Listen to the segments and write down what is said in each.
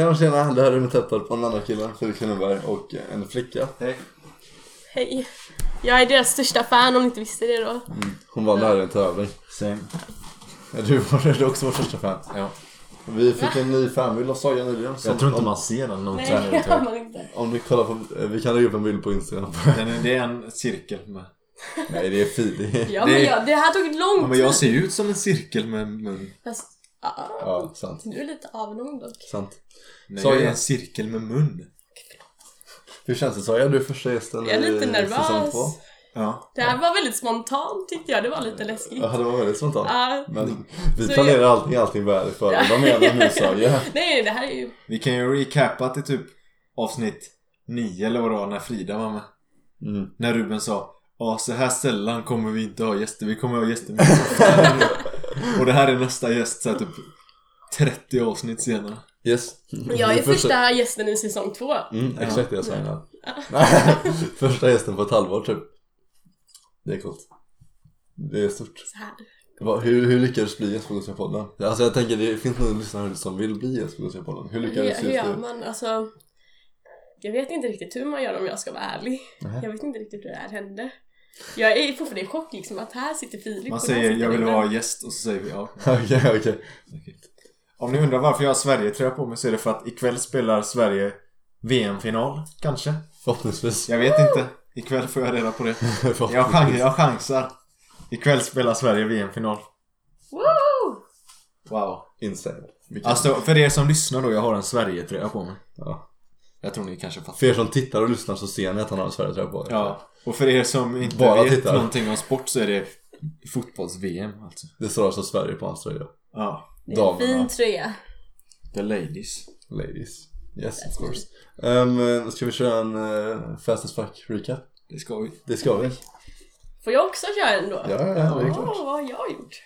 Tjena tjena, det här är Meteppad på en annan kille, Fredrik Kronenberg och en flicka. Hej. Hej. Jag är deras största fan om ni inte visste det då. Hon vann det här i en tävling. Same. Ja, Du var du är också vår största fan. Ja. Vi fick en ny fanbild av Saga nyligen. som- Jag tror inte om, man ser den när hon Nej, tränar det ut har här. man inte. om ni kollar på, eh, vi kan lägga upp en bild på Instagram. Den är, Det är en cirkel med... Nej det är fint. Det är... Ja, Det- men jag, det här tog lång Ja, men tid. jag ser ut som en cirkel med mun. Fast, ja, Ja, sant. du är lite avlång dock. Sant. Så jag jag- en cirkel med mun. Hur känns det Saga? Du är första gästen Jag är lite nervös. Ja. Det här var väldigt spontant tyckte jag, det var lite läskigt. Ja, det var väldigt spontant. Ja. Men vi Så planerar allting, allting väl i förväg. Vad menar du nu Saga? Nej, nej, det här är ju... Vi kan ju recappa till typ avsnitt 9 eller vad det var när Frida var med. Mm. När Ruben sa Ja, så här sällan kommer vi inte ha gäster. Vi kommer ha gäster mycket oftare." Och det här är nästa gäst så här, typ 30 avsnitt senare. Yes. Jag är första- gästen i säsong två. Mm, exakt det jag sa innan. Nej, Första gästen på ett halvår typ. Det är coolt. Det är stort. Så här. Vad- Hur, hur lyckades du bli gäst på Gothia-podden? Alltså jag tänker det finns nog lyssnare som vill bli gäst på Gothia-podden. Hur Hur, lyckades hur just gör du? man? Alltså... Jag vet inte riktigt hur man gör om jag ska vara ärlig. Nähä. Jag vet inte riktigt hur det här hände. Jag är fortfarande i chock liksom att här sitter Filip Man säger jag vill vara gäst och så säger vi ja. Okej, okej. Om ni undrar varför jag har Sverige-tröja på mig så är det för att ikväll spelar Sverige VM-final, kanske? Förhoppningsvis. Jag vet inte. Ikväll får jag reda på det. Jag, chans, jag chansar. Ikväll spelar Sverige VM-final. Wow. Insane. Vilken- Alltså för er som lyssnar då, jag har en Sverige-tröja på mig. Ja. Jag tror ni kanske fattar. För er som tittar och lyssnar så ser ni att han har en Sverigetröja på. Ja. Och för er som inte Bara vet tittar. någonting om sport så är det fotbolls-VM alltså. Det står alltså Sverige på hans tröja. Ja. Det är en fin tröja. The ladies. Ladies. Yes, of course. Um, ska vi köra en uh, fast as fuck recap? Det ska vi. Det ska vi. Får jag också köra en då? Ja, ja, ja, det är Åh, klart. vad har jag gjort?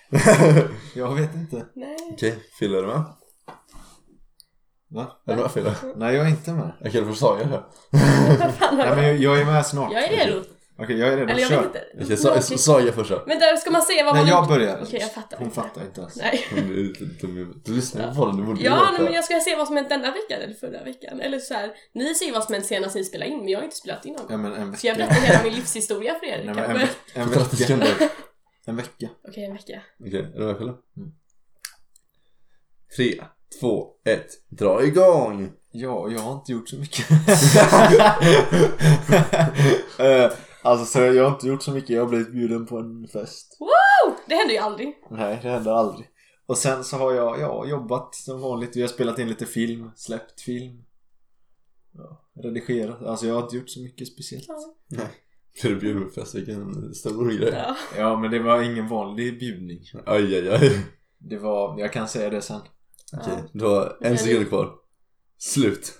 Jag vet inte. Nej. Okej, Fille är du med? Va? Är du med Fille? Nej, jag är inte med. Okej, då får Saga köra. Vad fan har Nej, men jag? jag, jag är med snart. Jag är redo. Okej, jag är redo. Eller jag Kör. vet inte. Okej, Sa-. Saga först då. Vänta, ska man säga vad Nej, man jag börjar. Okej, jag fattar Hon fattar inte ens. Nej. Hon är lite dum i huvudet. Du lyssnar ju på den, du borde ju Ja, nej, men jag ska se vad som hänt denna veckan eller förra veckan. Eller så här, ni ser ju vad som hänt senast ni spelade in, men jag har inte spelat in någon. Ja, men en Så jag vecka. berättar hela min livshistoria för er Nej, men kanske. en, veck- en 30 vecka. sekunder. En vecka. Okej, en vecka. Okej, är du med Fille? Mm. Tre, två, ett, dra igång! Ja, jag har inte gjort så mycket. Eh, alltså så jag har inte gjort så mycket. Jag har blivit bjuden på en fest. Wow! Det händer ju aldrig. Nej, det händer aldrig. Och sen så har jag ja, jobbat som vanligt. Vi har spelat in lite film, släppt film. Ja, redigerat. Alltså jag har inte gjort så mycket speciellt. Ja. Nej. Blir du bjuden på fest? Vilken stor grej. Ja. Ja, men det var ingen vanlig bjudning. Aj, aj, aj. Det var, jag kan säga det sen. Okej, du har en sekund kvar. Slut.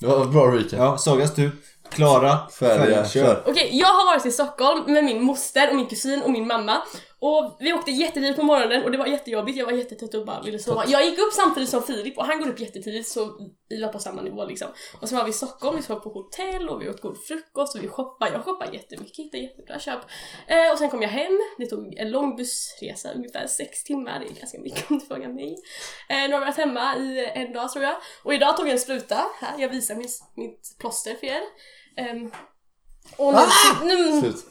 Det var bra recap. Ja, Sagas tur. Klara, Färdiga, kör. Okej, jag har varit i Stockholm med min moster och min kusin och min mamma. Och vi åkte jättetidigt på morgonen och det var jättejobbigt, jag var jättetrött och bara ville sova. Jag gick upp samtidigt som Filip och han går upp jättetidigt så vi var på samma nivå liksom. Och sen var vi i Stockholm, vi sov på hotell och vi åt god frukost och vi shoppade. Jag shoppade jättemycket, hittade jättebra köp. Eh, och sen kom jag hem, det tog en lång bussresa, ungefär sex timmar, det är ganska mycket om du frågar mig. Eh, nu har vi varit hemma i en dag tror jag. Och idag tog jag en spruta, här, jag visar min, mitt plåster för er. Ehm, och nu, nu, Slut.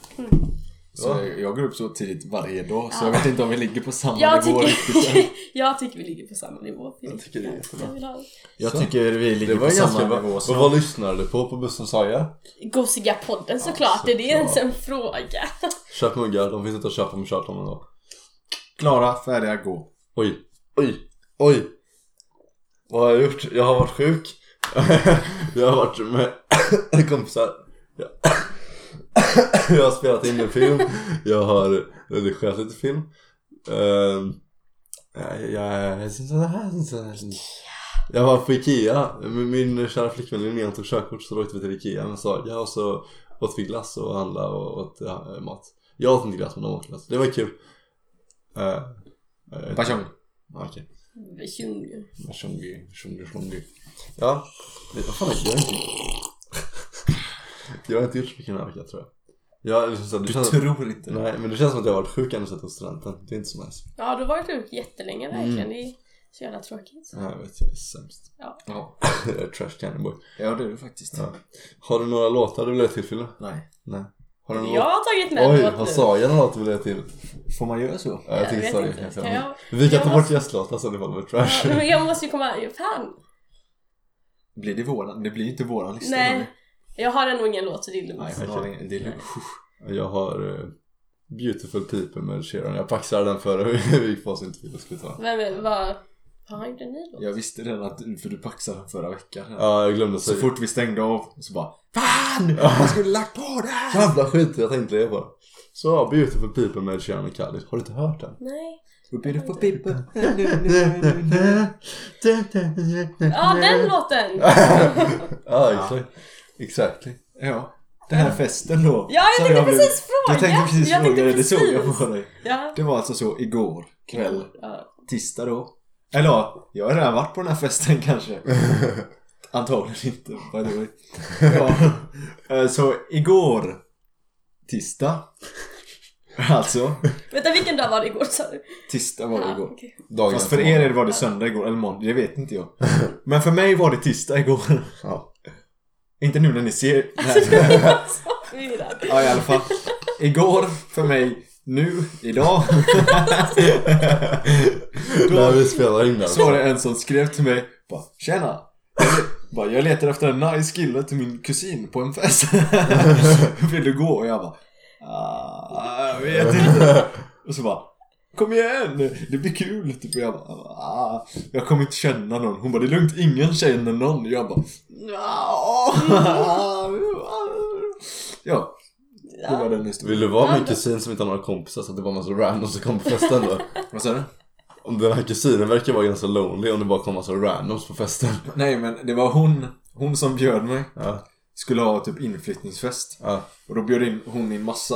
Så jag, jag går upp så tidigt varje dag så jag vet inte om vi ligger på samma Jag nivå tycker, jag tycker vi ligger på samma nivå. Jag tycker det är jättebra. Jag Så. tycker vi ligger på samma bra. nivå Och så. vad lyssnade du på på bussen Saga? Gosiga podden såklart, Ja, är det ens såklart. en fråga? Köp muggar, de finns inte att köpa med Charlton ändå. Klara, färdiga, gå. Oj, oj, oj. Vad har jag gjort? Jag har varit sjuk. jag har varit med kompisar. Jag, har spelat in en film. Jag har redigerat lite film. Uh, jag, jag, jag var på Ikea. Min, kära flickvän Linnea tog körkort så då åkte vi till Ikea med Saga och så åt vi glass och handlade och åt ja, mat. Jag åt inte glass men de åt glass. Det var kul. Uh, Bachong. Okej. Shungi, shungi, shungi. Ja, det, vad fan jag inte Jag har inte gjort så mycket den här veckan tror jag. jag liksom, så, det Du känns, tror inte det? Nej, men det känns som att jag har varit sjuk ända sedan studenten. Det är inte så nice. Ja, du har varit sjuk jättelänge verkligen. Mm. Det Så jävla tråkigt. Ja, jag vet, jag är sämst. Ja. Ja, jag är trash candy boy. ja det är du faktiskt. Ja. Har du några låtar du vill lägga till? Nej. Nej. Har du någon Jag har tagit med en Oj, låt har nu. Sagan någon låt du vill lägga till? Får man göra så? Ja, jag tycker vet Sagan inte. kanske. Kan jag- Vi kan jag ta måste- bort gästlåtar så det var Ja, trash. men jag måste ju komma... Fan! Blir det våran? Det blir inte våran lista. Nej. Jag har ändå ingen låt så det är lugnt. Nej, jag har ingen. Det är lugnt. Jag har uh, Beautiful People med Sheeran. Jag paxade den före vi gick på så inte vi skulle ta den. Vem vad... Har han gjort en ny låt? Jag visste redan att du, för du paxade den förra veckan. Ja, jag glömde Så säga. fort vi stängde av så bara Fan! Jag skulle lagt på det här! Jävla skit, jag tänkte det bara. Så ja, Beautiful People med Sheeran och Khalid. Har du inte hört den? Nej. Beautiful people. Ja, den låten! ja, exakt. Exactly. Ja. Den här festen då. Ja, jag tänkte blev- precis fråga! Jag tänkte precis Jag fråga tänkte det, det såg jag precis. på dig. Ja. Det var alltså så igår kväll, ja. tisdag då. Eller ja, jag har redan varit på den här festen kanske. Antagligen inte, by the way. Ja. eh, Så igår, tisdag. Alltså, Vänta, vilken dag var det igår sa du? tisdag var det igår. okej. Dagen Fast för er var det söndag igår, eller måndag, det vet inte jag. Men för mig var det tisdag igår. Ja. Inte nu när ni ser. Alltså, jag är så förvirrad. Ja i alla fall. Igår för mig, nu, idag. När vi spelar in den. Så var det en som skrev till mig bara Tjena! Jag, bara, jag letar efter en nice kille till min kusin på en fest. Vill du gå? Och jag bara ah, Jag vet inte. Och så bara Kom igen! Det blir kul! Typ. Jag bara ah, Jag kommer inte känna någon. Hon bara Det är lugnt, ingen känner någon. Jag bara Ja, det var den historien. Vill du vara min kusin som inte har några kompisar så att det bara är massa randoms som kommer på festen då? Vad sa du? Om den här kusinen verkar vara ganska lonely om det bara kommer massa randoms på festen. Nej men det var hon, hon som bjöd mig. Ja, Skulle ha typ inflyttningsfest. ja, Och då bjöd in hon in massa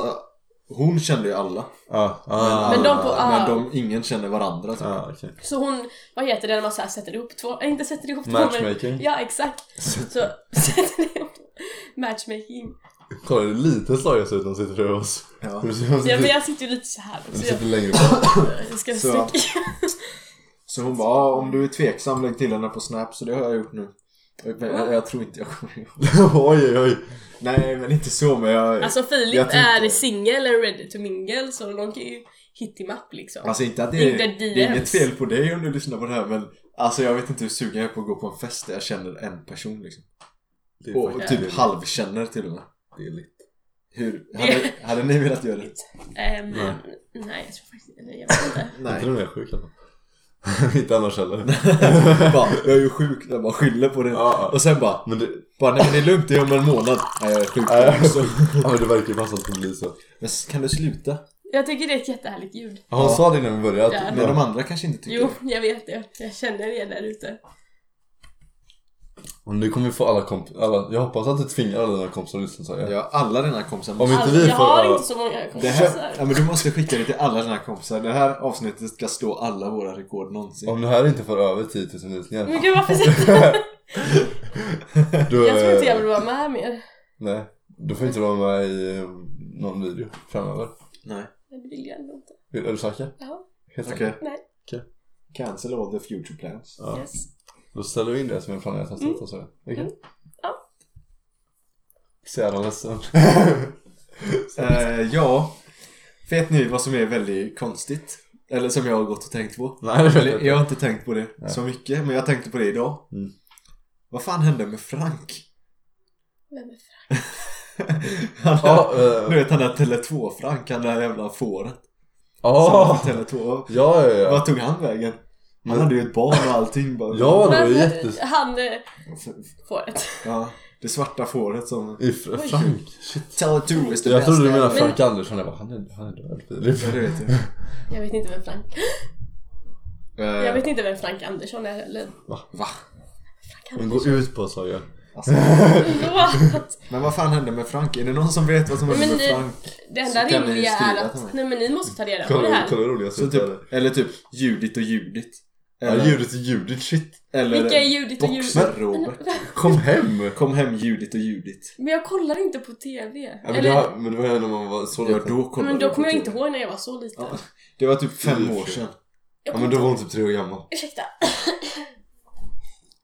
Hon kände ju alla ja. Ah, Men de på- ah. Men de, ingen kände varandra typ. Ja, okej. Så hon, vad heter det när man så här sätter ihop två, äh, inte sätter ihop två Matchmaking. Men, ja exakt. Så sätter ihop matchmaking. Kolla hur lite slaget ser ut när de sitter bredvid oss. Ja. Hur ser- de Ja men sitter- jag sitter ju lite så här de också. sitter Jag, längre bort. jag ska Så- sträcka. Så hon bara ah, om du är tveksam lägg till henne på snap så det har jag gjort nu jag, jag tror inte jag kommer ihåg oj, oj. Nej men inte så men jag Alltså Filip Jag är singel eller ready to mingle så de kan ju hit him up liksom. Alltså inte att det är, Inte det är inget fel på dig om du lyssnar på det här men Alltså jag vet inte hur sugen jag är på att gå på en fest där jag känner en person liksom Det är Och typ halvkänner till och med Det är lite. Hur, hade, hade ni velat göra det? Ehm, Nej. nej jag tror faktiskt eller jag vet inte. Inte Nej du är sjuk eller? inte annars heller. bara, Jag är ju sjuk, jag bara skyller på det Ja. Och sen bara Men det, Bara, nej men det är lugnt, det är om en månad. Nej jag är sjuk Ja. också. ja, men det verkar ju passa att det blir så. Men kan du sluta? Jag tycker det är ett jättehärligt ljud. Ja, Hon sa det innan vi började. Ja. Men de andra kanske inte tycker Jo, jag vet det. Jag känner det där ute. Och nu kommer vi få alla kompisar. Alla, jag hoppas att du tvingar alla dina kompisar att lyssna jag. Ja, alla dina kompisar Om inte Alltså, vi jag får- har ja. inte så många Det kompisar. här, ja men du måste skicka det till alla dina kompisar. Det här avsnittet ska slå alla våra rekord någonsin. Om det här inte får över 10 000 visningar. Men gud varför sätter Då, Jag tror inte jag vill vara med mer. Nej, du får inte vara med i eh, någon video framöver. Nej. Det vill jag ändå inte. Är du säker? Ja, Helt Okej. säker? nej. Cancel all the future plans. Ja. Yes. Då ställer vi in det som en planerat hastighet Mm. och så. Okej? Mm. Ja. Så jävla ledsen. Eh, ja. Vet ni vad som är väldigt konstigt? Eller som jag har gått och tänkt på? Nej, det vet jag Eller, jag har inte tänkt på det Nej. så mycket, men jag tänkte på det idag. Mm. Vad fan hände med Frank? Vem är Frank? Han, Ja, eh, Du vet han där Tele2-Frank, han där jävla fåret. ja, Som på Tele2. ja, ja, ja. Vart tog han vägen? Han Men- hade ju ett barn och allting bara. Ja, det var Men, jättes... Han eh, fåret. Ja, det svarta fåret som... I Fr- Frank? Shit. Tele2 is the Jag best trodde du menade Frank Andersson. Jag bara, han är, han är död Filip. Ja, det vet jag. Jag vet inte vem Frank... Jag Eh, vet inte vem Frank Andersson är heller. Va? Frank Men gå Andersson. ut på Saga. Alltså, What? men vad fan hände med Frank? Är det någon som vet vad som hände Men med det- Frank? Det enda ni rimliga är att... Nej men ni måste ta reda på det Kolla, här. kolla hur roliga Så typ, eller typ Judit och Judit. Ja, Judit och Judit, shit. eller Vilka är Judit och Judit? Boxer-Robert. Kom hem! Kom hem Judit och Judit. Men jag kollar inte på TV. Ja, men, Eller, det var, men det var ju när man var så Ja, liten. då kollade men då kommer jag TV. inte ihåg när jag var så liten. Ja, det var typ fem år sedan. Ja men då var hon typ tre år gammal. Ursäkta.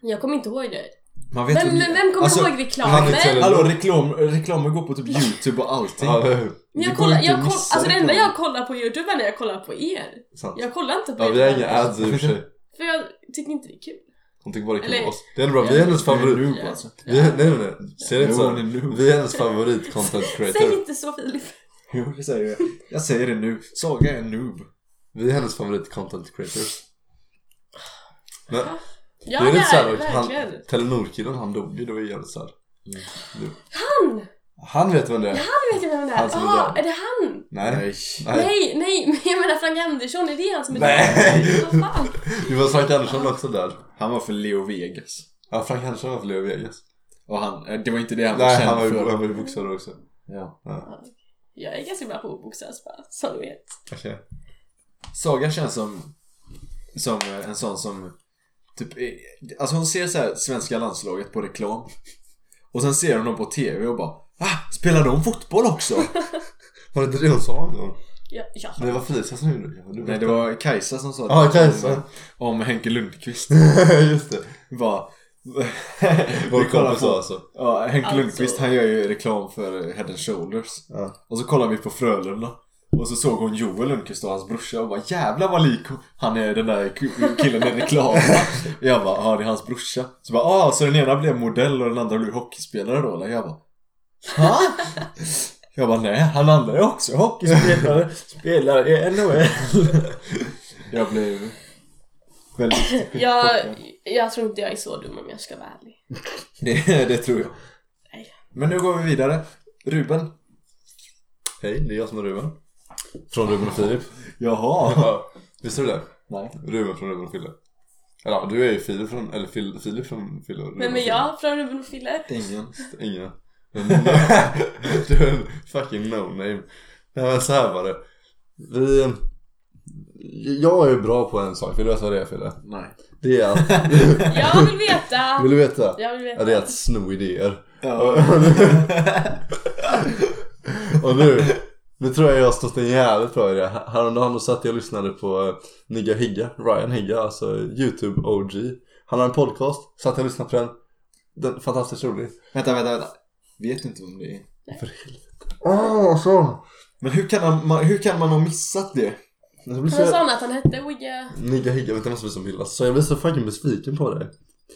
Jag kommer inte ihåg det. Man vet Men, hur- men vem kommer Alltså, ihåg reklamen? Hallå, reklam, reklamer går på typ youtube och allting. Ja, eller det jag kollar, jag koll, alltså det enda jag kollar på youtube är när jag kollar på er. Sant. Jag kollar inte på Ja er vi har inga ads i och för sig. För jag tycker inte det är kul. Hon tycker bara det är kul Eller- oss. Det är ändå bra, vi är hennes favorit. Ja. alltså. Vi är, nej nej nej, ser det inte Jo, så? hon är noob. Vi är hennes favorit content Säg creator. inte så Filip. Jo, det säger jag. Jag säger det nu. Saga är en noob. Vi är hennes favorit content creators. Men Ja det är lite såhär han. Telenor-killen han dog ju, det var ju jävligt såhär. Han! Han vet vem det är. Han vet jag vem det är. Han är Jaha, död. är det han? Nej. Nej. Nej. Nej, nej, men jag menar Frank Andersson, är det han som är Nej. död? Vad fan? Det var Frank Andersson också där. Han var för Leo Vegas. Ja, Frank Andersson var för Leo Vegas. Och han, eh, det var inte det han var Nej, känd han var ju, för. han var ju boxare också. Ja. Ja, Jag är ganska bra på att boxas bara, som du vet. okej. Saga känns som, som eh, en sån som typ, är- alltså hon ser så här svenska landslaget på reklam. Och sen ser hon dem på TV och bara ah, spelar de fotboll också? Var det inte det hon sa en gång? Ja, ja. Det var Felicia som gjorde det. Nej det var Kajsa som sa det. Ja, Kajsa. Om, om Henke Lundqvist. Just det. Bara, Vår kompis sa på, alltså. ja, Henke Alltså- Lundqvist han gör ju reklam för Head and Shoulders. Ja. Och så kollar vi på Frölunda. Och så såg hon Joel Lundqvist och hans brorsa och bara jävlar vad lik han är den där killen i reklamen. jag bara, ja det är hans brorsa. Så bara, ah så den ena blev modell och den andra blev hockeyspelare då eller? Jag bara, ha? Jag bara, nej han andra är också hockeyspelare, spelar i NHL. jag blev väldigt Jag, jag tror inte jag är så dum om jag ska vara ärlig. Det, det tror jag. Nej. Men nu går vi vidare. Ruben. Hej, det är jag som är Ruben. Från Ruben och Filip. Jaha. Ja, visste du det? Nej. Ruben från Ruben och Fille. Eller ja, du är ju Filip från, eller Fil, Filip från Fille och Ruben Vem är jag från Ruben och Fille? Ingen. Ingen. Du är en fucking no-name. Nej men så här var det. Vi... Jag är bra på en sak, vill du veta vad det är Fille? Nej. Det är att... Jag vill veta! vill du veta? Jag vill veta. Ja, det är att sno idéer. Ja. Och nu, nu tror jag jag har stått en jävligt bra idé. Häromdagen satt jag och lyssnade på eh, Nigga Higga, Ryan Higga, alltså Youtube OG. Han har en podcast, satt jag och lyssnade på den. Den fantastiskt rolig. Vänta, vänta, vänta. Vet du inte vem det är? För helvete. Åh, så. Men hur kan, man, hur kan man ha missat det? Jag blir Han så... sa att han hette Wigga. Nigga Higga, vänta måste visa en bild. Så jag blir så fucking besviken på dig.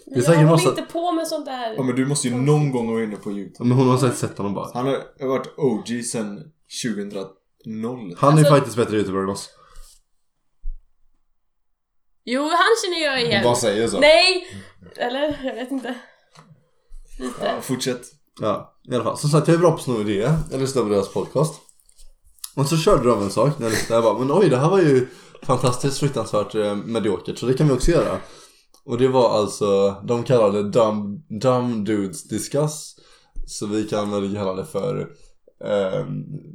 Men är jag håller massa- inte på med sånt där. Ja men du måste ju någon gång vara inne på youtube. Men hon har säkert sett honom bara. Han har varit OG sen 2000. Han är Alltså- faktiskt bättre youtuber än oss. Jo, han känner jag igen. Bara säger så. Nej! Eller? Jag vet inte. Lite. Ja, fortsätt. Ja, i alla fall. Som sagt, jag är bra på att sno idéer. Jag lyssnade på deras podcast. Och så körde de en sak när jag lyssnade. Jag bara, men oj, det här var ju fantastiskt fruktansvärt eh, mediokert. Så det kan vi också göra. Och det var alltså, de kallade det dumb, dumb dudes discuss. Så vi kan väl kalla det för eh,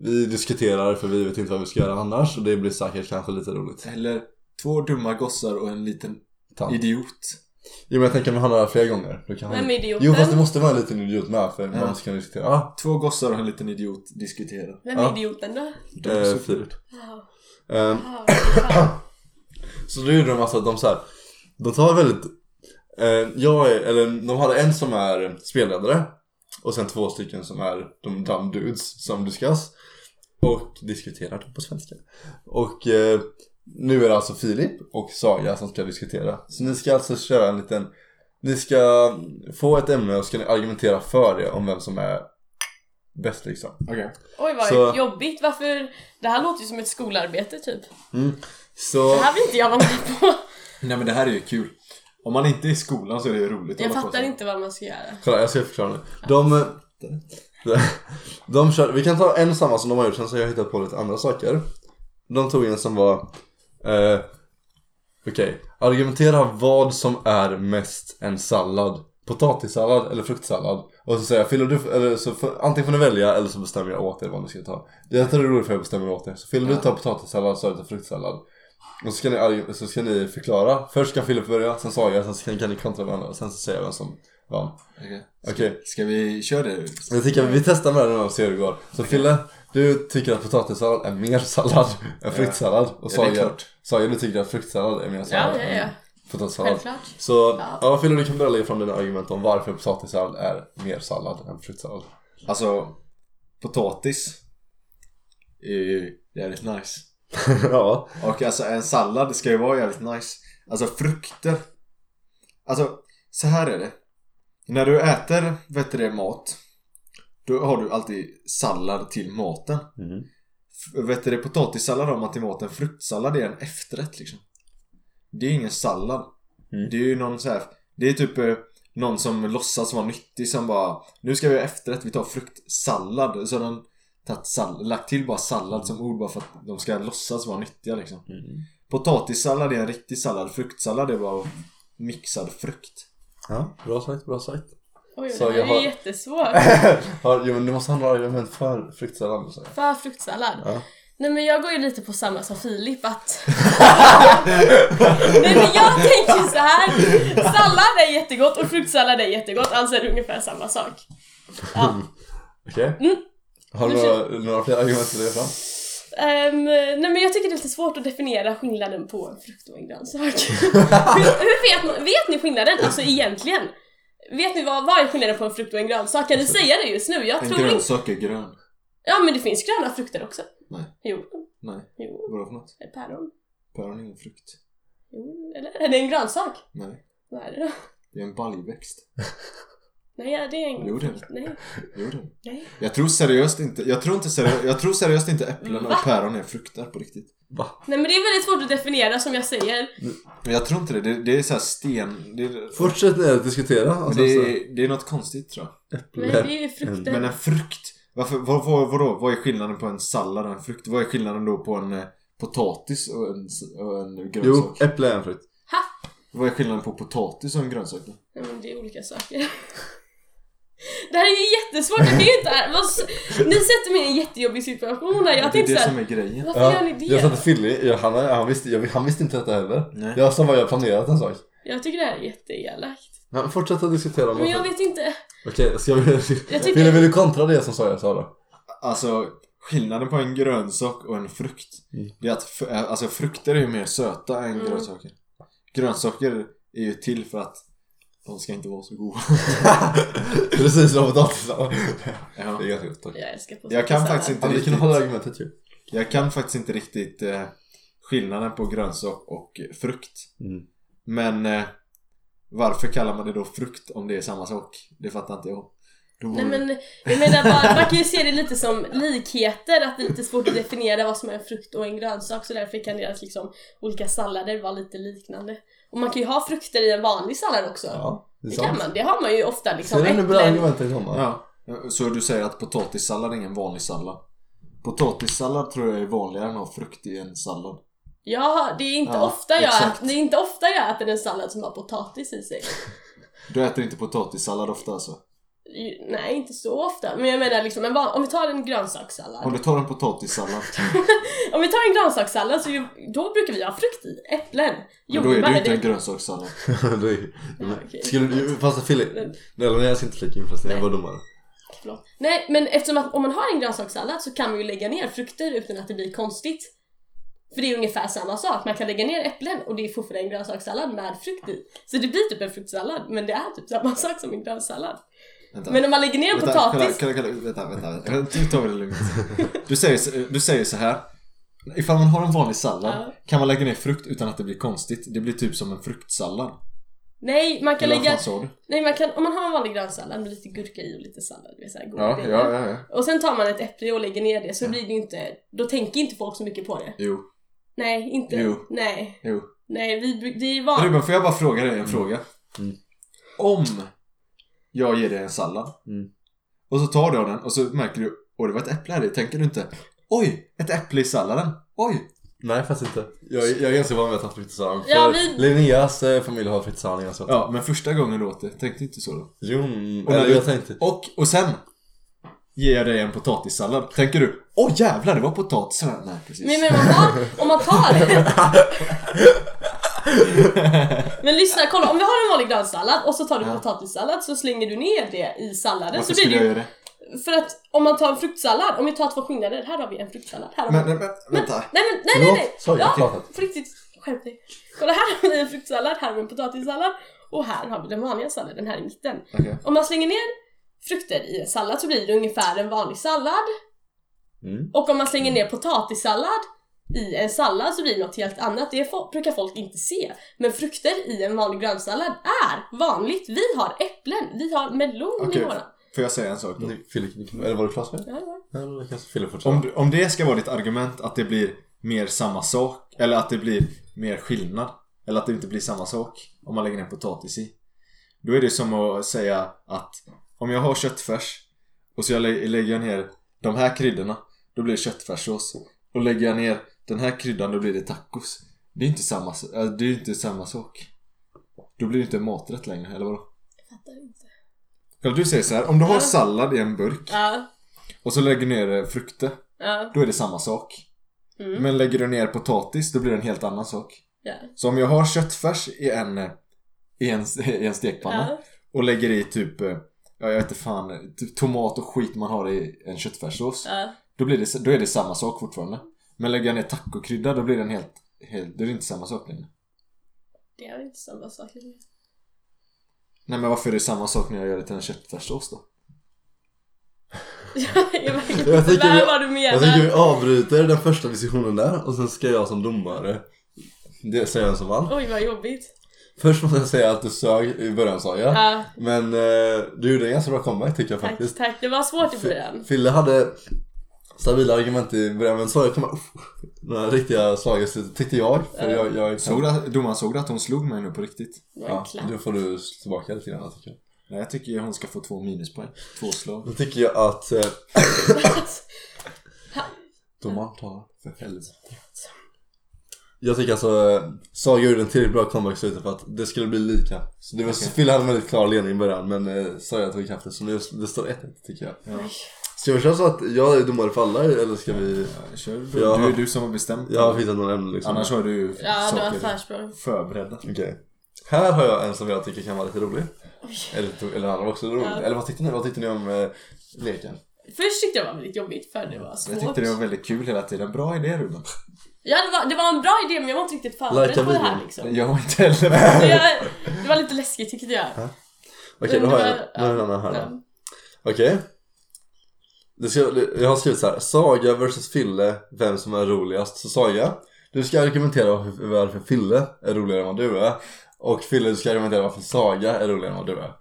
Vi diskuterar för vi vet inte vad vi ska göra annars. Och det blir säkert kanske lite roligt. Eller två dumma gossar och en liten Tant. idiot. Jo men jag tänker att vi har några fler gånger. Då kan Vem är idioten? Jo fast det måste vara en liten idiot med för Ja. man ska diskutera. Ja, Två gossar och en liten idiot diskuterar. Vem är Ja. idioten då? Eh, så- Filip. Eh, fan. Så då gjorde de alltså att de så här, De tar väldigt eh, Jag är, eller de hade en som är spelledare Och sen två stycken som är de dumb dudes som discuss Och diskuterar på svenska Och eh, nu är det alltså Filip och Saga som ska diskutera Så ni ska alltså köra en liten Ni ska få ett ämne och ska ni argumentera för det om vem som är bäst liksom Okej. Oj vad Så- jobbigt, varför? Det här låter ju som ett skolarbete typ. mm. Så Det här vill inte jag vara med på. Nej men det här är ju kul. Om man inte är i skolan så är det ju roligt. Jag fattar inte vad man ska göra. Kolla, jag ska förklara nu. De, de, de kör, vi kan ta en samma som de har gjort, sen så har jag hittat på lite andra saker. De tog en som var, eh, okej, argumentera vad som är mest en sallad. Potatissallad eller fruktsallad. Och så säger jag, fyller du, eller så får, antingen får ni välja eller så bestämmer jag åt er vad ni ska ta. Det är roligt för jag bestämmer åt er. Så fyller du tar potatissallad så är det potatissallad. Och så ska, ni, så ska ni förklara. Först ska Filip börja, sen sa jag, sen ska- kan ni kontra varandra. Sen så säger jag vem som vann. Okej. Okej. Ska vi köra det? Jag tycker vi testar med den och ser hur det går. Så Fille, Du tycker att potatissallad är mer sallad än fruktsallad. Och Ja, Saga, klart. Saga du tycker att fruktsallad är mer Ja, sallad ja, ja. än potatissallad. Självklart. Så Ja. ja, Fille du kan börja lägga fram dina argument om varför potatissallad är mer sallad än fruktsallad. Alltså, potatis är ju jävligt nice. ja. Och alltså en sallad ska ju vara jävligt nice. Alltså frukter. Alltså, så här är det. När du äter, vet du det, mat. Då har du alltid sallad till maten. Mm. Vet du det, potatissallad har man till maten. Fruktsallad är en efterrätt liksom. Det är ingen sallad. Mm. Det är ju någon så här. Det är typ eh, någon som låtsas vara nyttig som bara Nu ska vi ha efterrätt, vi tar fruktsallad. Så den tagit sall- lagt till bara sallad som ord bara för att de ska låtsas vara nyttiga liksom. Mm. Potatissallad är en riktig sallad. Fruktsallad är bara mixad frukt. Ja, bra sagt, bra sagt. Oj, Så det här jag är har- jättesvårt. Har, jo, men du måste ha några argument för fruktsallad. Så. För fruktsallad. Ja. Nej men jag går ju lite på samma som Filip att... Nej men jag tänker så här. Sallad är jättegott och fruktsallad är jättegott, alltså är det ungefär samma sak. Ja. Okej? Mm. Har du några, några fler argument till det fram? Ehm, nej men jag tycker det är lite svårt att definiera skillnaden på en frukt och en grönsak. hur hur vet, vet ni skillnaden? Alltså egentligen? Vet ni vad, vad är skillnaden på en frukt och en grönsak? Kan ni säga det just nu? Jag En tror grönsak är grön. Ja men det finns gröna frukter också. Nej. Jo, Nej, jo. vadå för något? Päron. Päron är ingen frukt. Jo, eller? Är det en grönsak? Nej, Vad är det då? det är en baljväxt. Nej, det är en Jo, det är frukt. Nej, Jo det. nej. Jag tror seriöst inte, jag tror inte seriöst, jag tror seriöst inte äpplen Va? och päron är frukter på riktigt. Va? Nej men det är väldigt svårt att definiera som jag säger. Men jag tror inte det, det, det är så här sten, det, är- Fortsätt att diskutera. Alltså, det, så- är, det är något konstigt tror jag. Nej, det är ju frukter. Men en frukt, varför, vad, vad, vadå, vad är skillnaden på en sallad och en frukt? Vad är skillnaden då på en eh, potatis och en, och en Jo, grönsak? äpple är en frukt. Ha! Vad är skillnaden på potatis och en grönsak då? Nej men det är olika saker. Det här är ju jättesvårt, jag kan ju inte... S- ni sätter mig i en jättejobbig situation här. Jag det är tänkte det såhär, som är grejen. varför gör ni det? jag sa till Fille, ja, han, han, visste, jag, han visste inte detta heller. Nej. Jag sa bara jag planerat en sak. Jag tycker det här är jätteelakt. Men fortsätt att diskutera Men jag vet inte. Okej, ska vi... Jag tycker- Fille, vill du kontra det som sa jag sa då? Alltså skillnaden på en grönsak och en frukt Mm. Det är att äh, alltså, frukter är ju mer söta än Mm. grönsaker Grönsaker är ju till för att de ska inte vara så goda Precis som potatissallad. ja. Det är ganska gott tack. Jag älskar Jag kan faktiskt inte Ja, vi kan riktigt hålla argumentet ju. Jag kan faktiskt inte riktigt eh, skillnaden på grönsak och frukt Mm. Men eh, varför kallar man det då frukt om det är samma sak? Det fattar inte jag då Nej borde- men jag menar bara, man kan ju se det lite som likheter, att det är lite svårt att definiera vad som är en frukt och en grönsak så därför kan deras liksom olika sallader vara lite liknande. Och man kan ju ha frukter i en vanlig sallad också. Ja, det är det sant. kan man, det har man ju ofta liksom. Ser du nu bra argumentet komma? Ja, så du säger att potatissallad är ingen vanlig sallad? Potatissallad tror jag är vanligare än att ha frukt i en sallad Ja, det är inte Ja, ofta jag exakt. äter, det är inte ofta jag äter en sallad som har potatis i sig. Du äter inte potatissallad ofta alltså? Nej, inte så ofta. Men jag menar liksom, en van- om vi tar en grönsakssallad. Om du tar en potatissallad, Om vi tar en grönsakssallad så ju, då brukar vi ha frukt i. Äpplen, men då är det ju inte en grönsakssallad det är, Ja, okej. skulle du, fast Men- eller nej jag ska inte flika in förresten, jag var domare. Förlåt. Nej, men eftersom att om man har en grönsakssallad så kan man ju lägga ner frukter utan att det blir konstigt. För det är ungefär samma sak. Man kan lägga ner äpplen och det är fortfarande en grönsakssallad med frukt i. Så det blir typ en fruktsallad, men det är typ samma sak som en grönsallad. Vänta, Men om man lägger ner vänta, potatis... kolla, kolla, kolla, vänta, vänta, vänta. Nu tar vi det lugnt du säger, så- du säger så här Ifall man har en vanlig sallad Ja. kan man lägga ner frukt utan att det blir konstigt Det blir typ som en fruktsallad Nej, man kan Eller lägga... Nej, man kan, om man har en vanlig grönsallad med lite gurka i och lite sallad, vill säga goda Ja, ja, ja, ja Och sen tar man ett äpple och lägger ner det så blir det ju inte... Då tänker inte folk så mycket på det. Jo, Nej, inte... Jo. Nej. jo Nej, vi, det är van... Ruben, får jag bara fråga dig en fråga? Mm. Om jag ger dig en sallad Mm. och så tar du av den och så märker du Åh, det var ett äpple här i. Tänker du inte Oj, ett äpple i salladen. Oj. Nej faktiskt inte. Jag, är- jag är ganska van vid att ha fruktsallad. Ja, vi- Linneas eh, familj har fruktsallad ganska ofta. Ja, men första gången du åt det, tänkte inte så då? Jo, mm, Och eller du- jag tänkte. Och, och sen ger jag dig en potatissallad. Tänker du Åh jävlar, det var potatis. Nej, precis. Men, men har, om man tar... men lyssna, kolla om vi har en vanlig grönsallad och så tar du Ja. potatissallad så slänger du ner det i salladen Varför så blir det jag göra För att om man tar en fruktsallad, om vi tar två skillnader. Här har vi en fruktsallad. Här har vi... Men, men, men vänta. Nej men nej nej nej! jag Ja, på riktigt. Skärp dig. Kolla här har vi en fruktsallad, här har vi en potatissallad och här har vi den vanliga salladen här i mitten. Okej. Om man slänger ner frukter i en sallad så blir det ungefär en vanlig sallad. Mm. Och om man slänger ner potatissallad i en sallad så blir det något helt annat. Det brukar folk inte se. Men frukter i en vanlig grönsallad är vanligt. Vi har äpplen, vi har melon Okej. i våran. Får jag säga en sak då? Fille, eller var du klar Sverige? Ja, det var det. Ja, kanske fortsätter. Om, om det ska vara ditt argument att det blir mer samma sak, eller att det blir mer skillnad, eller att det inte blir samma sak om man lägger ner potatis i. Då är det som att säga att om jag har köttfärs och så jag lä- lägger jag ner de här kryddorna, då blir det köttfärssås. Och lägger jag ner den här kryddan, då blir det tacos. Det är inte samma, äh, det är inte samma sak. Då blir det inte en maträtt längre, eller vadå? Jag fattar inte. Eller du säger så här, om du har Ja. sallad i en burk Ja, och så lägger du ner eh, frukter, ja, då är det samma sak. mm, Men lägger du ner potatis, då blir det en helt annan sak. Så om jag har köttfärs i en, eh, i en, i en stekpanna och lägger i typ, eh, ja jag vet inte fan, typ tomat och skit man har i en köttfärssås. Då, blir det, då är det samma sak fortfarande. Men lägger jag ner tacokrydda, då blir den helt, helt, då är det inte samma sak längre. Det är inte samma sak längre. Nej men varför är det samma sak när jag gör det till en köttfärssås då? jag vet inte Jag tycker vi- vad du menar. Jag tänker vi avbryter den första diskussionen där och sen ska jag som domare det säga vem som vann. Oj vad jobbigt. Först måste jag säga att du sög i början sa jag. Ja, Men eh, du gjorde en ganska bra comeback tycker jag tack, faktiskt. tack. Det var svårt i början. Fille hade stabila argument i början men Sara kommer några riktiga slag tyckte jag. För jag, jag Såg du, att- domaren såg du att hon slog mig nu på riktigt? Ja, klapp. nu får du tillbaka lite grann tycker jag. Nej, jag tycker hon ska få två minuspoäng. Två slag. Då tycker jag att eh, domaren tar för helvete. Jag tycker alltså eh, Saga gjorde en tillräckligt bra comeback slutet för att det skulle bli lika. Så det var, Okej. Fille hade en väldigt klar ledning i början men eh, Saga tog det så nu det står 1-1 tycker jag. Ja. Ska vi köra så att jag är domare för alla eller ska vi... Ja, Kör du. Ja. Du är du som har bestämt. Jag har hittat några ämnen liksom. Annars har du Ja, det saker förberedda. Okej. Här har jag en som jag tycker kan vara lite rolig. Eller, eller andra var också rolig. Ja. Eller vad tyckte ni? Vad tyckte ni om eh, leken? Först tyckte jag det var väldigt jobbigt för det var svårt. Jag tyckte det var väldigt kul hela tiden. Bra idé Ruben. Ja, det var, det var en bra idé men jag var inte riktigt förberedd Lika på det här liksom. Jag var inte heller Det, jag, det var lite läskigt tyckte jag. Okej, då Men har det jag, var- då har jag en annan här ja. då. Okej. Ska, jag har skrivit så här. Saga versus Fille, vem som är roligast? Så Saga, du ska argumentera varför, varför Fille är roligare än vad du är. Och Fille, du ska argumentera varför Saga är roligare än vad du är.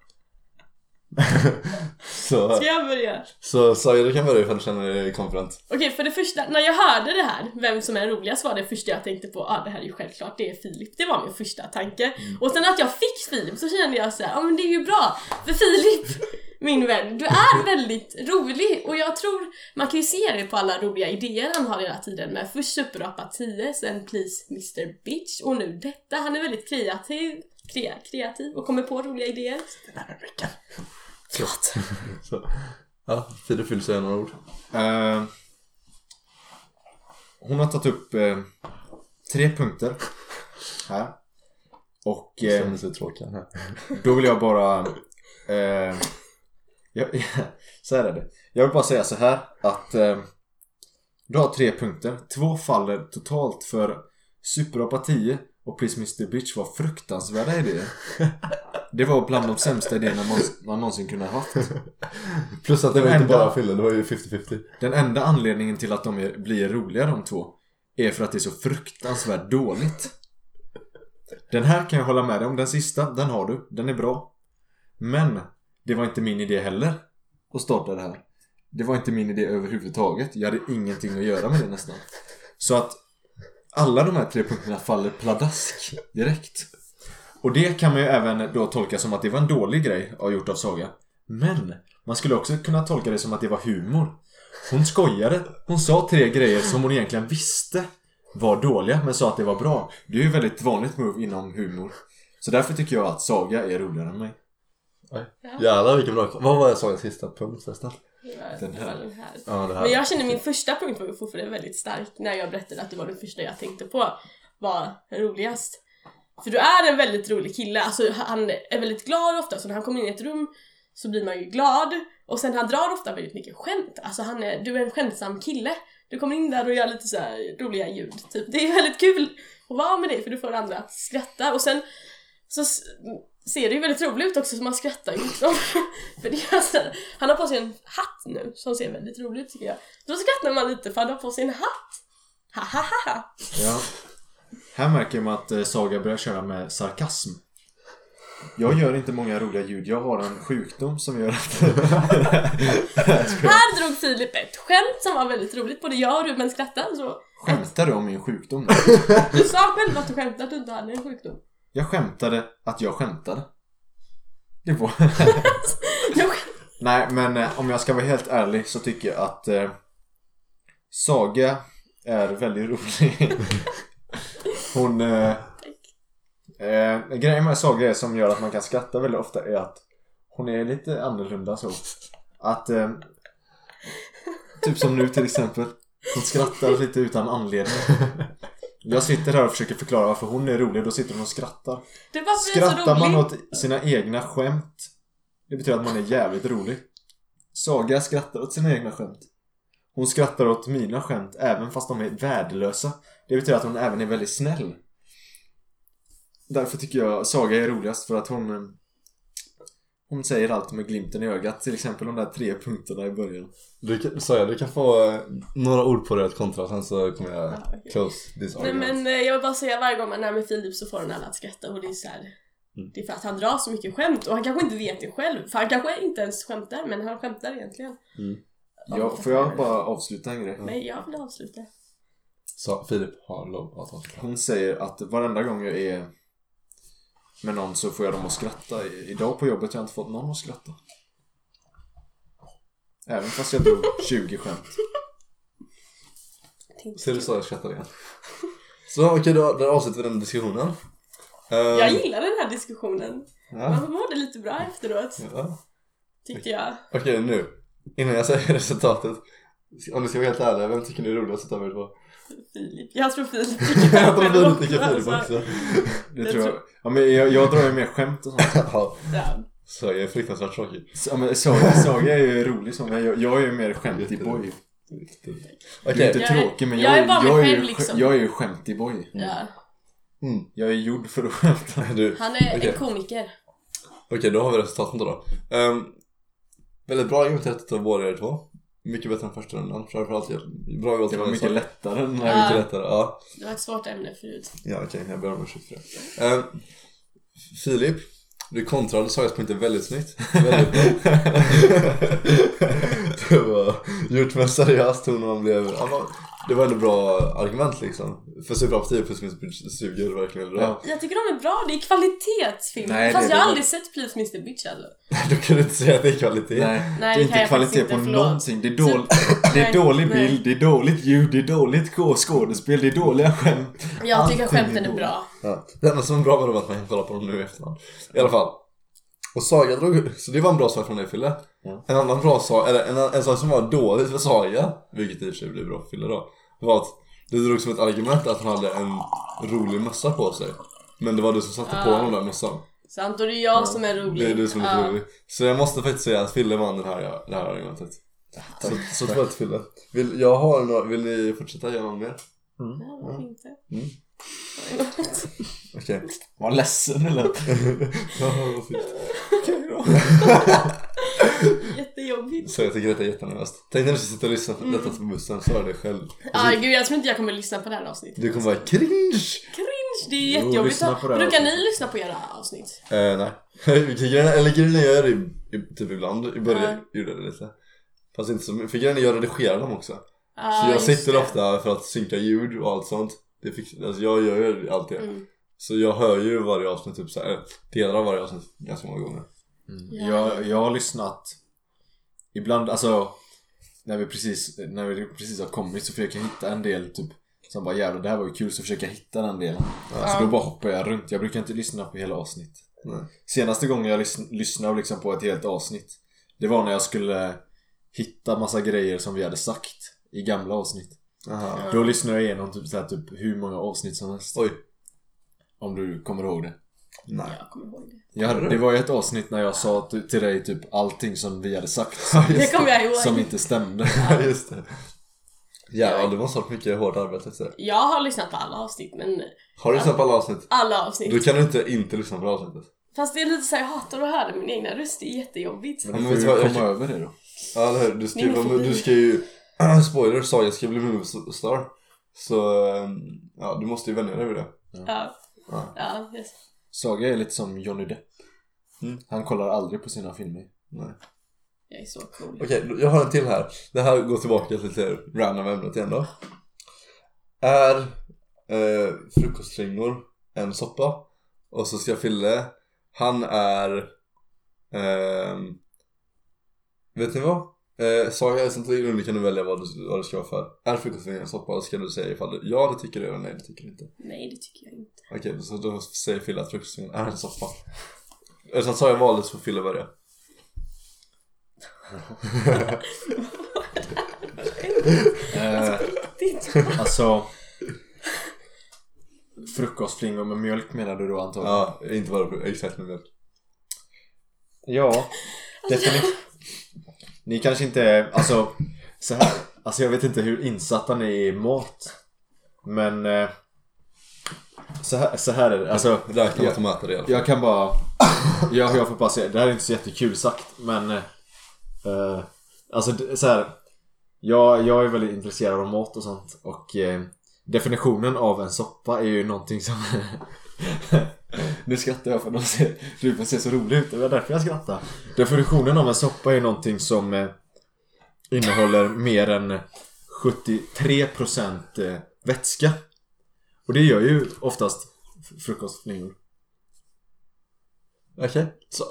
så, Ska jag börja? så Saga, du kan börja ifall du känner dig confident. Okej, för det första, när jag hörde det här, vem som är roligast var det första jag tänkte på, ah det här är ju självklart, det är Filip. Det var min första tanke. Och sen att jag fick Filip så kände jag så här, ja men det är ju bra. För Filip, min vän, du är väldigt rolig och jag tror, man kan ju se det på alla roliga idéer han har hela tiden med först Superapa 10, sen Please Mr Bitch och nu detta. Han är väldigt kreativ, krea, kreativ och kommer på roliga idéer. Förlåt. Så. Ja, Filip vill säga några ord. Eh, hon har tagit upp eh, tre punkter här. Och eh, känner sig tråkig här. då vill jag bara... Eh, jag, så här är det. Jag vill bara säga så här att eh, du har tre punkter. Två faller totalt för Superapa 10 och Please Mr Bitch var fruktansvärda idéer. Det var bland de sämsta idéerna man, man någonsin kunde ha haft. Plus att det var Den inte enda- bara Fille, det var ju 50-50. Den enda anledningen till att de är, blir roliga de två är för att det är så fruktansvärt dåligt. Den här kan jag hålla med dig om, den sista, den har du. Den är bra. Men det var inte min idé heller att starta det här. Det var inte min idé överhuvudtaget. Jag hade ingenting att göra med det nästan. Så att alla de här tre punkterna faller pladask direkt. Och det kan man ju även då tolka som att det var en dålig grej att ha gjort av Saga. Men man skulle också kunna tolka det som att det var humor. Hon skojade. Hon sa tre grejer som hon egentligen visste var dåliga men sa att det var bra. Det är ju väldigt vanligt move inom humor. Så därför tycker jag att Saga är roligare än mig. Jävlar vilken bra Vad var jag sa i sista punkt förresten? Den här. Den här. Ja här. Men jag känner min första punkt var fortfarande väldigt stark när jag berättade att det var den första jag tänkte på var roligast. För du är en väldigt rolig kille, alltså han är väldigt glad ofta så när han kommer in i ett rum så blir man ju glad Och sen han drar ofta väldigt mycket skämt. Alltså han är, du är en skämtsam kille. Du kommer in där och gör lite så här roliga ljud. Typ. Det är väldigt kul att vara med dig för du får andra att skratta. Och sen så ser det ju väldigt roligt ut också så man skrattar ju liksom. för det är alltså, han har på sig en hatt nu som ser väldigt rolig ut tycker jag. Då skrattar man lite för han har på sig en hatt. Ha ha ha ha. Ja. Här märker man att eh, Saga börjar köra med sarkasm. Jag gör inte många roliga ljud. Jag har en sjukdom som gör att... Här drog Filip ett skämt som var väldigt roligt. Både jag och Ruben skrattade så Skämtar du om min sjukdom? du sa själv att du skämtade att du inte hade en sjukdom. Jag skämtade att jag skämtade. Det var... Nej, men eh, om jag ska vara helt ärlig så tycker jag att eh, Saga är väldigt rolig. Hon... Eh, eh, grejen med Saga är som gör att man kan skratta väldigt ofta är att hon är lite annorlunda så. Att... Eh, typ som nu till exempel. Hon skrattar lite utan anledning. Jag sitter här och försöker förklara varför hon är rolig, då sitter hon och skrattar. Du bara Skrattar man åt sina egna skämt Det betyder att man är jävligt rolig. Saga skrattar åt sina egna skämt. Hon skrattar åt mina skämt även fast de är värdelösa. Det betyder att hon även är väldigt snäll. Därför tycker jag Saga är roligast för att hon eh, Hon säger allt med glimten i ögat Till exempel de där tre punkterna i början Du kan, sa jag, du kan få eh, några ord på det att kontra sen så kommer jag Ja, okej. close this Nej argument. men eh, jag vill bara säga varje gång man är med Filip så får han alla att skratta och det är så här. Mm. Det är för att han drar så mycket skämt och han kanske inte vet det själv. För han kanske inte ens skämtar men han skämtar egentligen. ja, Får jag bara avsluta en grej? Nej, jag vill avsluta. Så Filip har lov att avsluta. Hon säger att varenda gång jag är med någon så får jag dem att skratta. Idag på jobbet har jag inte fått någon att skratta. Även fast jag drog 20 skämt. Ser du så jag skrattar igen? Så okej, då, då avslutar vi den diskussionen. Ehm, Jag gillar den här diskussionen. Ja. Man mådde lite bra efteråt, ja. tyckte jag. Okej, nu. Innan jag säger resultatet. Om ni ska vara helt ärliga, vem tycker ni är roligast utav er två? Filip. Jag tror Filip tycker jag tror Filip tycker Filip alltså. också. Det Jag tror jag. Ja, men jag, jag drar ju mer skämt och sånt. Ja, jag är fruktansvärt tråkig. Så, ja, men Saga, Saga är ju rolig som jag, jag är ju mer skämtig boy. Okej. Du är inte Jag är- tråkig men jag jag, är mig jag, är ju, liksom. jag är ju skämtig boy. ja. Mm. Jag är gjord för att skämta. Du, Han är Okej. en komiker. Okej, då har vi resultaten då. Um, väldigt bra argumenterat utav båda er två. Mycket bättre än första rundan. Framförallt jag- bra valt Det var mycket lättare än Ja, Ja. mycket lättare. Ja, Det var ett svårt ämne förut. ja okej, jag ber om ursäkt för det. Ehm, Filip, du kontrade Sagas punkter väldigt snyggt. Väldigt bra. det var gjort med en seriös ton och man blev... ja, man- Det var ändå bra argument liksom. För Super 10 plus Mr. Bitch suger verkligen bra. Ja. Jag tycker de är bra, det är kvalitetsfilm. Nej, Fast det- jag har aldrig sett Please Mr Bitch alltså. Då kan du inte säga att det är kvalitet. Nej, det är det inte kvalitet på inte, förlåt. någonting. Det är, dål, det är dålig bild, det är dåligt ljud, det är dåligt skådespel, det är dåliga skämt. Jag tycker Allting skämten är bra. Ja, det enda som är bra med dem är att man kan kolla på dem nu i efterhand. I alla fall. Och Saga drog, så det var en bra sak från dig Fille. Ja. En annan bra sak, eller en, en sak som var dåligt för Saga, vilket i och för sig blev bra för Fille då, var att det drog som ett argument att han hade en rolig mössa på sig. Men det var du som satte på Ja. honom den mössan. Sant, och det är jag som är rolig. Det är du som är Ja. rolig. Så jag måste faktiskt säga att Fille vann den här, det här argumentet. Så, så två till Fille. Vill, jag har några, vill ni fortsätta göra någon mer? Ja, varför inte? Mm. Okej. Var ledsen eller? Ja, vad fint. Jättejobbigt. Så jag tycker detta är jättenervöst. Tänk när du sitter och lyssnar på detta på bussen, så är det själv. Ja, gud jag tror inte jag kommer lyssna på det här avsnittet. Du kommer vara cringe! Cringe, det är Jo, jättejobbigt. lyssna på det här Brukar ni lyssna på era avsnitt? Eh, nej. eller grejen jag gör det i, typ ibland, i början Ja. gjorde jag det lite. Fast inte så mycket, för grejen är jag redigerar dem också. Ja, så jag sitter det. ofta för att synka ljud och allt sånt. Det fix, alltså jag gör ju allt det. Mm. Så jag hör ju varje avsnitt, typ såhär, delar av varje avsnitt ganska många gånger. Ja. Jag, jag har lyssnat Ibland, alltså när vi, precis, när vi precis har kommit så försöker jag hitta en del typ Som bara jävlar det här var ju kul så försöker jag hitta den delen Så då bara hoppar jag runt, jag brukar inte lyssna på hela avsnitt Nej. Senaste gången jag lys- lyssnade liksom på ett helt avsnitt Det var när jag skulle hitta massa grejer som vi hade sagt i gamla avsnitt Aha. Då lyssnade jag igenom typ, så här, typ hur många avsnitt som helst Oj. Om du kommer ihåg det Nej. Jag kommer ihåg det. Jag hade, det var ju ett avsnitt när jag sa till dig typ allting som vi hade sagt Det kommer jag ihåg. som inte stämde. Ja, just det. Ja, det måste ha varit mycket hårt arbete. Så. Jag har lyssnat på alla avsnitt, men Har du lyssnat på alla avsnitt? alla avsnitt. Då kan du inte inte lyssna på avsnittet. Fast det är lite så här, jag hatar att höra min egna röst, det är jättejobbigt. Men du får ju komma över det då. Ja, eller hur? Du ska, ju, du ska ju... Spoiler, Saga ska bli movie-star. Så, ehm, ja, du måste ju vänja dig vid det. Ja, Ja. ja, yes. Saga är lite som Johnny Depp. Mm. Han kollar aldrig på sina filmer. Nej. jag är så cool. Okej, jag har en till här. Det här går tillbaka till lite random ämnet igen då. Är eh, frukostflingor en soppa? Och så ska Fille, han är... ehm, vet ni vad? Eh, Saga, sen till under kan du välja vad du, vad du ska vara för. Är frukostflingor en soppa? Och så ska du säga ifall du, ja det tycker du eller nej det tycker du inte. Nej, det tycker jag inte. Okej, så då säger Fille att frukostflingor är en soppa. Eftersom Saga valde så får Fille börja. Eh, alltså... Frukostflingor med mjölk menar du då antagligen? Ja, inte bara exakt med mjölk. Ja, definitivt. Ni kanske inte är, alltså så här. Alltså jag vet inte hur insatta ni är i mat. Men eh, så, här, så här är det. Alltså, Räkna med jag, tomater i alla fall. jag kan bara... Jag, jag får bara säga, det här är inte så jättekul sagt men... Eh, eh, alltså det- så här. Jag, jag är väldigt intresserad av mat och sånt och eh, definitionen av en soppa är ju någonting som... nu skrattar jag för att de ser, Ruben ser så rolig ut, det var därför jag skrattade. Definitionen av en soppa är någonting som eh, innehåller mer än 73% eh, vätska. Och det gör ju oftast frukostflingor. Okej.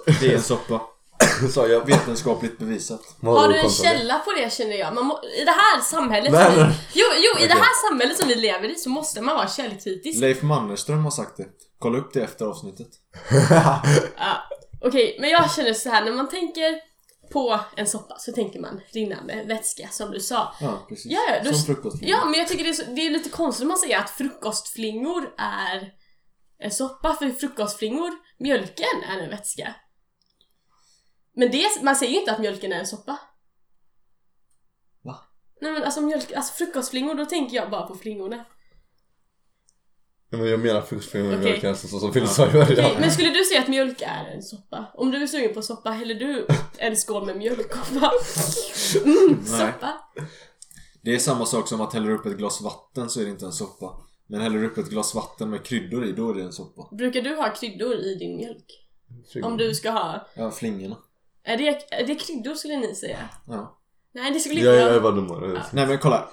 Okay. Det är en soppa. så jag vet. Vetenskapligt bevisat. Har du en källa på det känner jag? Man må, I det här samhället Nej, som vi, nej. Jo, jo i det här samhället som vi lever i så måste man vara källkritisk. Leif Mannerström har sagt det. Kolla upp det efter avsnittet. Ja, Okej, men jag känner så här när man tänker på en soppa så tänker man rinnande vätska som du sa. Ja, precis. Ja, ja, du- Som frukostflingor. Ja, men jag tycker det är, så, det är lite konstigt om man säger att frukostflingor är en soppa, för frukostflingor, mjölken är en vätska. Men det, man säger ju inte att mjölken är en soppa. Va? Nej men alltså mjölk, alltså frukostflingor, då tänker jag bara på flingorna. Ja, men jag menar frukostflingor med Okej. mjölk alltså, så som Fille sa i början. Men skulle du säga att mjölk är en soppa? Om du är sugen på soppa, häller du en skål med mjölk och bara mm, Nej. soppa? Det är samma sak som att häller upp ett glas vatten så är det inte en soppa. Men häller du upp ett glas vatten med kryddor i, då är det en soppa. Brukar du ha kryddor i din mjölk? Om du ska ha... Ja, flingorna. Är det, är det kryddor skulle ni säga? Ja. Nej det skulle inte Jag, jag. bara dummare. Nej men kolla.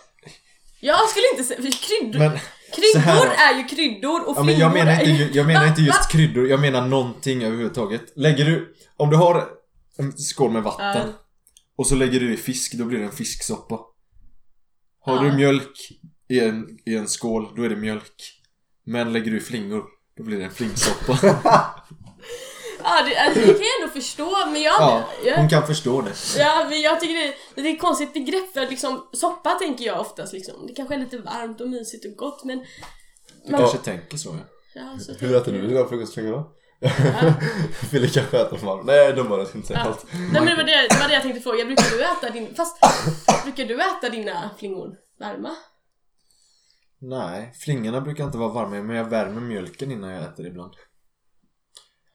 Jag skulle inte säga... Kryddor, Men, kryddor är ju kryddor och ja, men jag menar inte, ju... jag menar inte just kryddor, jag menar någonting överhuvudtaget. Lägger du, om du har en skål med vatten Ja. och så lägger du i fisk, då blir det en fisksoppa. Har Ja. du mjölk i en, i en skål, då är det mjölk. Men lägger du i flingor, då blir det en flingsoppa. Ja, det, alltså, det kan jag ändå förstå men jag... ja, jag hon kan förstå det. Ja, men jag tycker det, det är ett konstigt begrepp för liksom, soppa tänker jag oftast liksom. Det kanske är lite varmt och mysigt och gott men... Du Man, kanske tänker så ja. ja, så Hur äter du dina frukostflingor då? Fille kanske äter för varmt. Nej dummare, jag ska inte säga Ja. allt. Nej men det var det, det var det jag tänkte fråga, brukar du äta din... Fast, brukar du äta dina flingor varma? Nej, flingorna brukar inte vara varma men jag värmer mjölken innan jag äter ibland.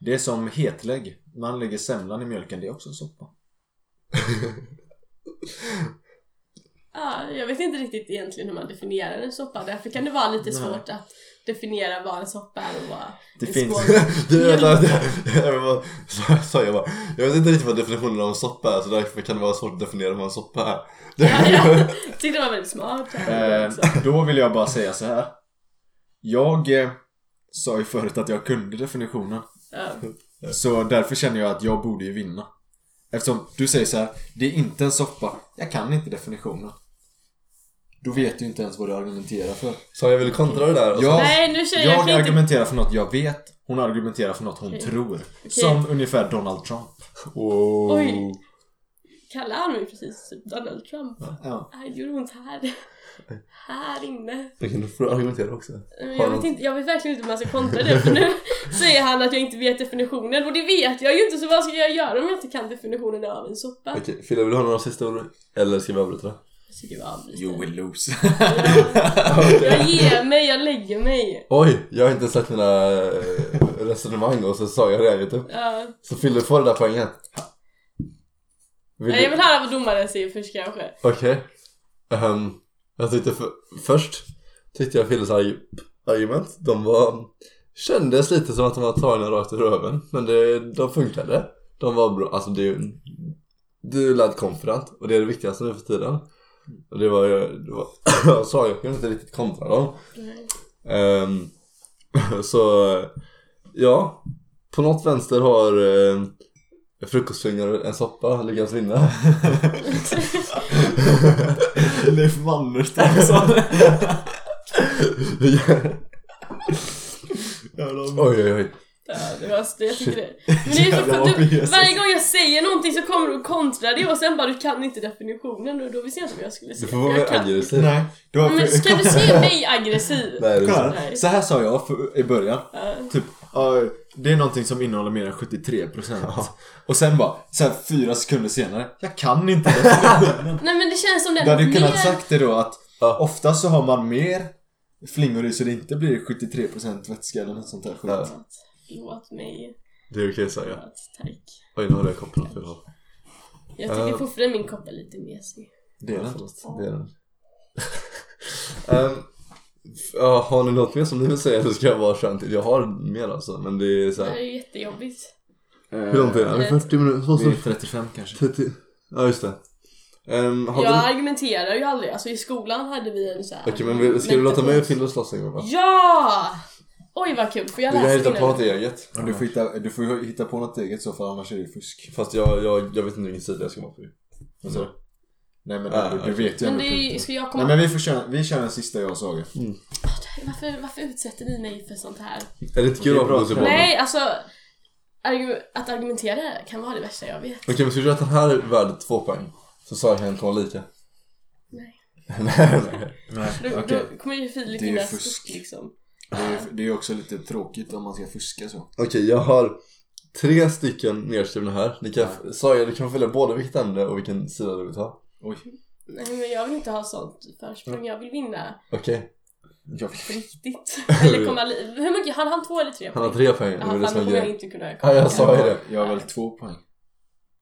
Det är som hetlägg. Man lägger semlan i mjölken, det är också en soppa. Ja, jag vet inte riktigt egentligen hur man definierar en soppa, därför kan det vara lite svårt att definiera vad en soppa är och vad Det en finns- skål- Du vet jag sa jag bara, jag vet inte riktigt vad definitionen av en soppa är så därför kan det vara svårt att definiera vad en soppa är. Ja, jag tyckte det var väldigt smart. Eh, då vill jag bara säga så här. Jag eh, sa ju förut att jag kunde definitionen. Ja. Så därför känner jag att jag borde ju vinna. Eftersom du säger så här, det är inte en soppa. Jag kan inte definitionen. Då vet du inte ens vad du argumenterar för. Så jag vill kontra det där. Ja, Nej, nu känner jag, jag jag kan inte... argumenterar för något jag vet. Hon argumenterar för något hon Okej. tror. Som ungefär Donald Trump. Oh. Oj. Kallade han mig precis Donald Trump. Ja. Nej, det gjorde ont här. Här inne. Jag kan du få argumentera också. Jag vet, inte, jag vet verkligen inte hur man ska kontra det för nu säger han att jag inte vet definitionen och det vet jag ju inte så vad ska jag göra om jag inte kan definitionen av en soppa? Okej, Fille vill du ha några sista ord? Eller ska vi avbryta det? Jag tycker jag avbryter. You will lose. Jag ger mig, jag lägger mig. Oj, jag har inte sett mina eh, resonemang och så sa jag det här typ. Ja. Så Fille får det där poängen. Vill du- jag vill höra vad domaren säger först kanske. Okej. Ehm, jag tyckte för, först tyckte jag Filles arg, argument, de var kändes lite som att de var tagna rakt ur röven. Men det, de funkade. De var bra, alltså det du lät confident och det är det viktigaste nu för tiden. Och det var ju, det var, jag sa jag kunde inte riktigt kontra dem. Ehm, så ja, på något vänster har uh, frukostfingrar en soppa lyckats vinna. Leif Mannerström oj oj oj. Ja, det var, det, jag tyckte det. Men det är så, du, varje gång jag säger någonting så kommer du och kontrar det och sen bara du kan inte definitionen och då visste jag inte vad jag skulle Du säga. får vara mer aggressiv. Nej, du har Men ska du se mig aggressiv? Nej, det är så. Nej. så här sa jag för, i början. Ja. Typ, ja, det är någonting som innehåller mer än 73% Och sen bara, här fyra sekunder senare, jag kan inte definitionen. Nej men det känns som den Du hade ju mer... kunnat sagt det då att Ja. ofta så har man mer flingor i så det inte blir 73% vätska eller något sånt där skit. Ja. Förlåt mig. Det är okej att säga. Tack. Oj, nu har jag kopplat fel håll. Jag tycker Ja. fortfarande min kopp är lite mesig. Det är Ja, det. är den. Ja, har ni något mer som ni vill säga eller ska jag vara könt till? Jag har mer alltså, men det är så Det här här. är ju jättejobbigt. Hur långt är det? Är det 40 minuter? Vad Det är 35 kanske. 30? Ja, just det. Um, Jag du... argumenterar ju aldrig. Alltså i skolan hade vi en så här... Okej, men vi- ska du låta mig och Fille slåss en gång va? Ja! Oj vad kul, får jag Du kan läsa hitta på något eget. Men du får hitta, du får ju hitta på något eget så för annars är det fusk. Fast jag, jag, jag vet inte vilken sida jag ska vara på. Vad sa du? Nej men Ah, du, du vet ju Men ändå det ska jag komma... Nej men vi får köra, vi kör en sista jag och Saga. Varför, varför utsätter ni mig för sånt här? Är det inte kul att bollen? Nej, alltså... argu- Att argumentera kan vara det värsta jag vet. Okej, men ska vi göra att den här är värd två poäng? Så sa jag kan vara lika. Nej. nej, Då, kommer ju Filip Det är ju vinna fusk. stort liksom. Det är ju det är också lite tråkigt om man ska fuska så. Okej, jag har tre stycken nedskrivna här. Ni kan, sa jag, du kan välja både vilket ämne och vilken sida du vill ta. Oj. Nej men jag vill inte ha sånt försprång, jag vill vinna Okej, Jag vet. på riktigt. Eller komma li- Hur mycket? Han han två eller tre han har poäng? tre poäng. Jaha, fan kommer jag inte kunna Ja, jag sa ju det. jag har väl två poäng.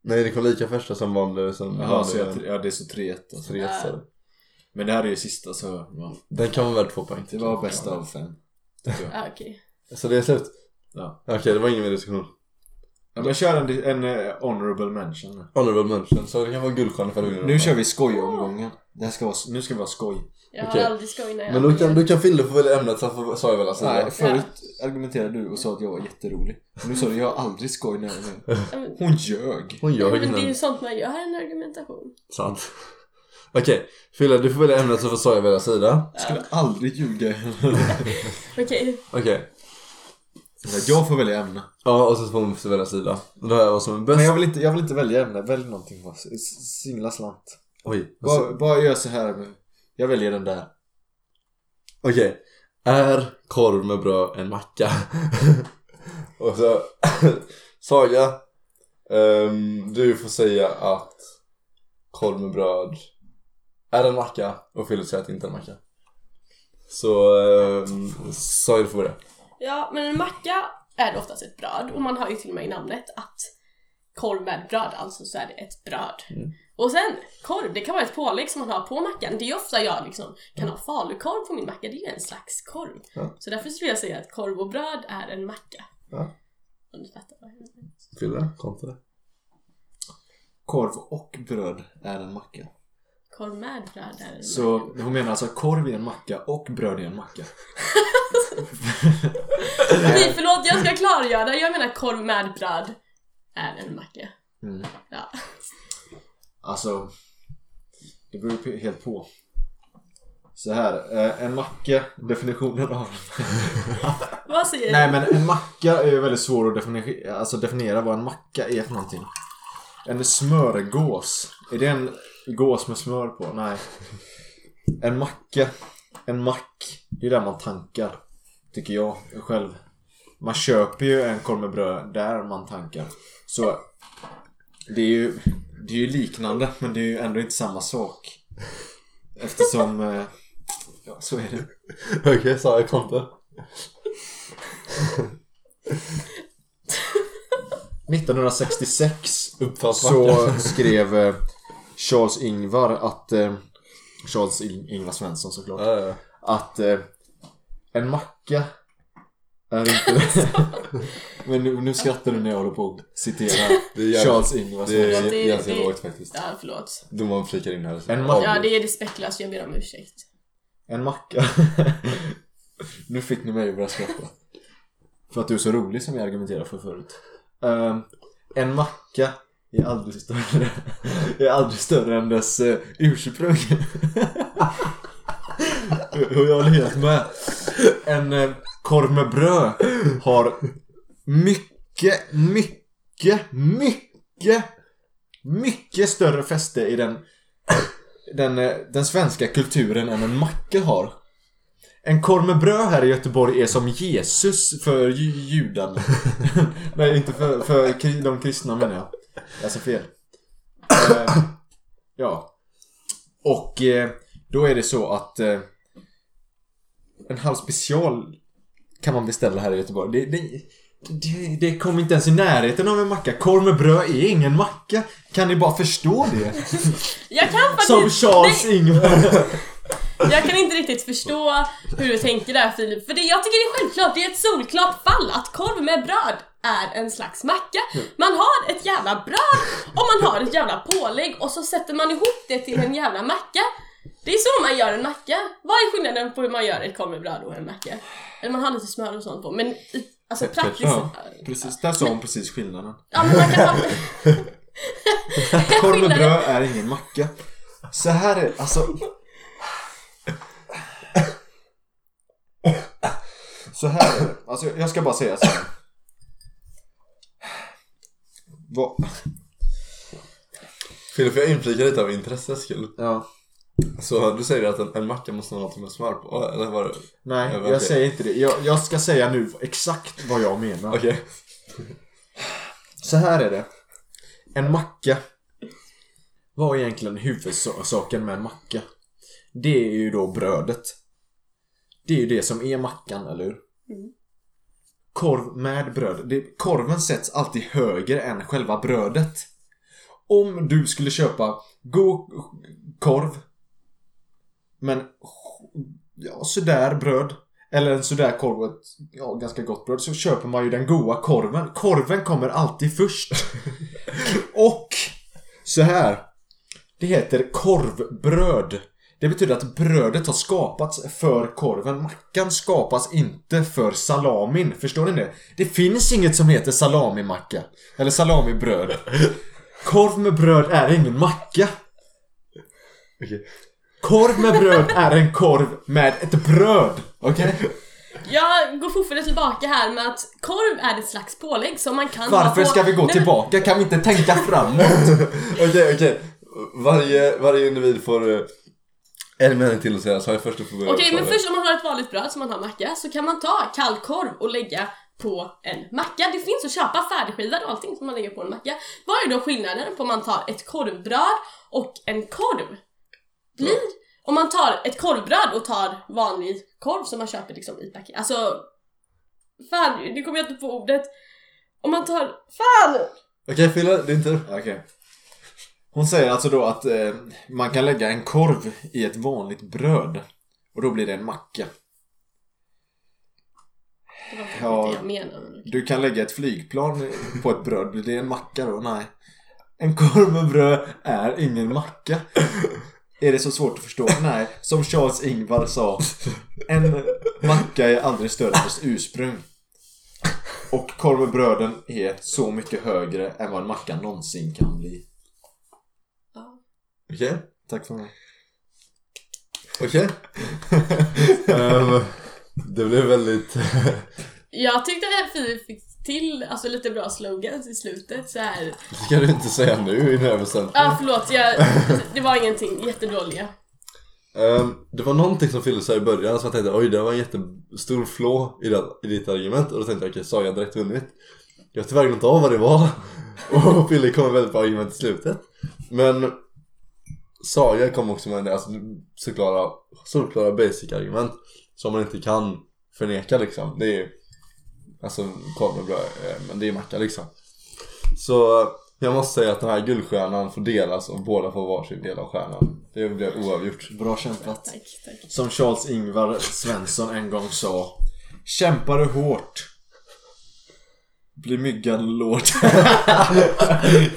Nej, det kom lika första som vanlig. Som Jaha, så vanlig jag, ja det är så 3-1 alltså. tre Ja. så. Men det här är ju sista så ja. Den kan vara värd två poäng. Det var bästa av fem. Ah, okej. Så det är slut? Ja. Okej, det var ingen mer diskussion. Ja men kör en, en eh, honorable mention. Honorable mention, så det kan vara guldstjärna för att Nu kör vi skojomgången. Det här ska vara, nu ska vi ha skoj. Jag Okej. har aldrig skoj när jag Men då kan, då kan Fille få välja ämnet så får, sa jag väl alltså. Nej, förut argumenterade du och sa att jag var jätterolig. Och nu sa du jag har aldrig skoj när jag. Ja, men- Hon ljög. Hon gör Men det är ju innan. sånt man gör en argumentation. Sant. Okej, Fille du får välja ämnet så får Saja välja sida. Jag skulle aldrig ljuga. Okej. Okej. Jag får välja ämne. Ja, och så får hon välja sida. Och då är vad som är bäst. Men jag vill inte, jag vill inte välja ämne. Välj någonting bara. Singla slant. Oj. Alltså, Bara, bara gör så här. med- Jag väljer den där. Okej. Är korv med bröd en macka? och så Saga. ehm, du får säga att korv med bröd är en macka och Fille säger att det inte är en macka. Så um, Saga du får börja. Ja, men en macka är det oftast ett bröd och man har ju till och med i namnet att korv med bröd, alltså så är det ett bröd. Mm. Och sen korv, det kan vara ett pålägg som man har på mackan. Det är ofta jag liksom kan ha falukorv på min macka, det är ju en slags korv. Ja. Så därför skulle jag säga att korv och bröd är en macka. Ja. Om du fattar vad jag menar. Fille, kontra. Korv och bröd är en macka. Korv med bröd är en Så macka. hon menar alltså korv i en macka och bröd i en macka. Nej, förlåt, jag ska klargöra. Jag menar korv med bröd är en macka. Mm. Ja. Alltså, det beror ju helt på. Så här, eh, en macka, definitionen av Vad säger Nej men en macka är ju väldigt svår att definiera, alltså definiera vad en macka är för någonting. En smörgås. Är det en gås med smör på? Nej. En macka. En mack. Det är där man tankar. Tycker jag själv. Man köper ju en korv med bröd där man tankar. Så det är ju, det är ju liknande men det är ju ändå inte samma sak. Eftersom... eh, Ja, så är det. Okej, sa jag konto. 1966 Uppfallsmacka. så skrev eh, Charles Ingvar att... eh, Charles In- Ingvar Svensson såklart. Ja, ja. Att eh, en macka är inte... Men nu, nu skrattar du när jag håller på att citera Det är Charles Ingvar Det Svensson. är det- ganska det- lågt faktiskt. Ja, förlåt. Domaren flikar in här. En Ja, det är respektlöst. Jag ber om ursäkt. En macka. nu fick ni mig att börja skratta. För att du är så rolig som jag argumenterade för förut. Ehm, en macka är aldrig större, är aldrig större än dess eh, ursprung. Och jag håller helt med. En eh, korv med bröd har mycket, mycket, mycket, mycket större fäste i den den, eh, den svenska kulturen än en macka har. En korv med bröd här i Göteborg är som Jesus för judarna. Nej, inte för, för de kristna menar jag. Jag sa fel. Eh, ja. Och eh, då är det så att eh, en halv special kan man beställa här i Göteborg. Det, det, det, det kommer inte ens i närheten av en macka. Korv med bröd är ingen macka. Kan ni bara förstå det? Jag kan faktiskt... Som Charles Ingvar. Jag kan inte riktigt förstå hur du tänker där Filip, för det, jag tycker det är självklart, det är ett solklart fall att korv med bröd är en slags macka. Man har ett jävla bröd och man har ett jävla pålägg och så sätter man ihop det till en jävla macka. Det är så man gör en macka. Vad är skillnaden på hur man gör ett korv med bröd och en macka? Eller man har lite smör och sånt på, men alltså praktiskt... Ja, precis. Där sa hon precis skillnaden. Ja, men man kan ha... Korv med bröd är ingen macka. Så här är alltså... Så här är det. Alltså jag ska bara säga så här. Vad... Filip, jag inflikar lite av intresse skull. Ja. Så du säger att en, en macka måste ha något med smör på, eller vad det? Nej, Ja, jag okej. säger inte det. Jag, jag ska säga nu exakt vad jag menar. Okej. Så här är det. En macka. Vad är egentligen huvudsaken med en macka? Det är ju då brödet. Det är ju det som är mackan, eller hur? Korv med bröd. Det, korven sätts alltid högre än själva brödet. Om du skulle köpa god korv men ja, sådär bröd eller en sådär korv och ett ja, ganska gott bröd så köper man ju den goda korven. Korven kommer alltid först. och så här. Det heter korvbröd. Det betyder att brödet har skapats för korven. Mackan skapas inte för salamin. Förstår ni det? Det finns inget som heter salamimacka. Eller salamibröd. Korv med bröd är ingen macka. Okej. Korv med bröd är en korv med ett bröd. Okej? Jag går fortfarande tillbaka här med att korv är ett slags pålägg som man kan ha Varför på... ska vi gå Nej, men- tillbaka? Kan vi inte tänka framåt? Okej, okej. Varje, varje individ får eh, en mening till att säga, så har jag först att få börja. Okej, men först om man har ett vanligt bröd som man har macka så kan man ta kall korv och lägga på en macka. Det finns att köpa färdigskivad och allting som man lägger på en macka. Vad är då skillnaden på om man tar ett korvbröd och en korv? Blir, om man tar ett korvbröd och tar vanlig korv som man köper liksom i paket. Alltså, fan, nu kommer jag inte på ordet. Om man tar, fan! Okej, Fille, din tur. Okej. Hon säger alltså då att eh, man kan lägga en korv i ett vanligt bröd. Och då blir det en macka. Det var Ja. inte jag menade. Du kan lägga ett flygplan på ett bröd. Blir det en macka då? Nej. En korv med bröd är ingen macka. Är det så svårt att förstå? Nej. Som Charles Ingvar sa. En macka är aldrig större än dess ursprung. Och korv med bröden är så mycket högre än vad en macka någonsin kan bli. Okej. Tack för mig. Okej. Ehm, det blev väldigt... Jag tyckte att Filip fick till alltså, lite bra slogans i slutet så här. Det ska du inte säga nu i den här bestämmelsen. Ja förlåt, jag, det var ingenting, jättedåliga. Ehm, det var någonting som fylldes här i början som jag tänkte oj det var en jättestor flå i, det, i ditt argument och då tänkte jag okej, sa jag direkt vunnit? Jag har tyvärr glömt av vad det var och Fille kom väldigt bra argument i slutet. Men Saga kom också med en alltså, såklara, solklara basic argument som man inte kan förneka liksom. Det är alltså korv med bröd, eh, men det är macka liksom. Så jag måste säga att den här guldstjärnan får delas och båda får varsin del av stjärnan. Det blir oavgjort. Bra kämpat. Tack, tack. Som Charles-Ingvar Svensson en gång sa. Kämpar du hårt blir myggan låt.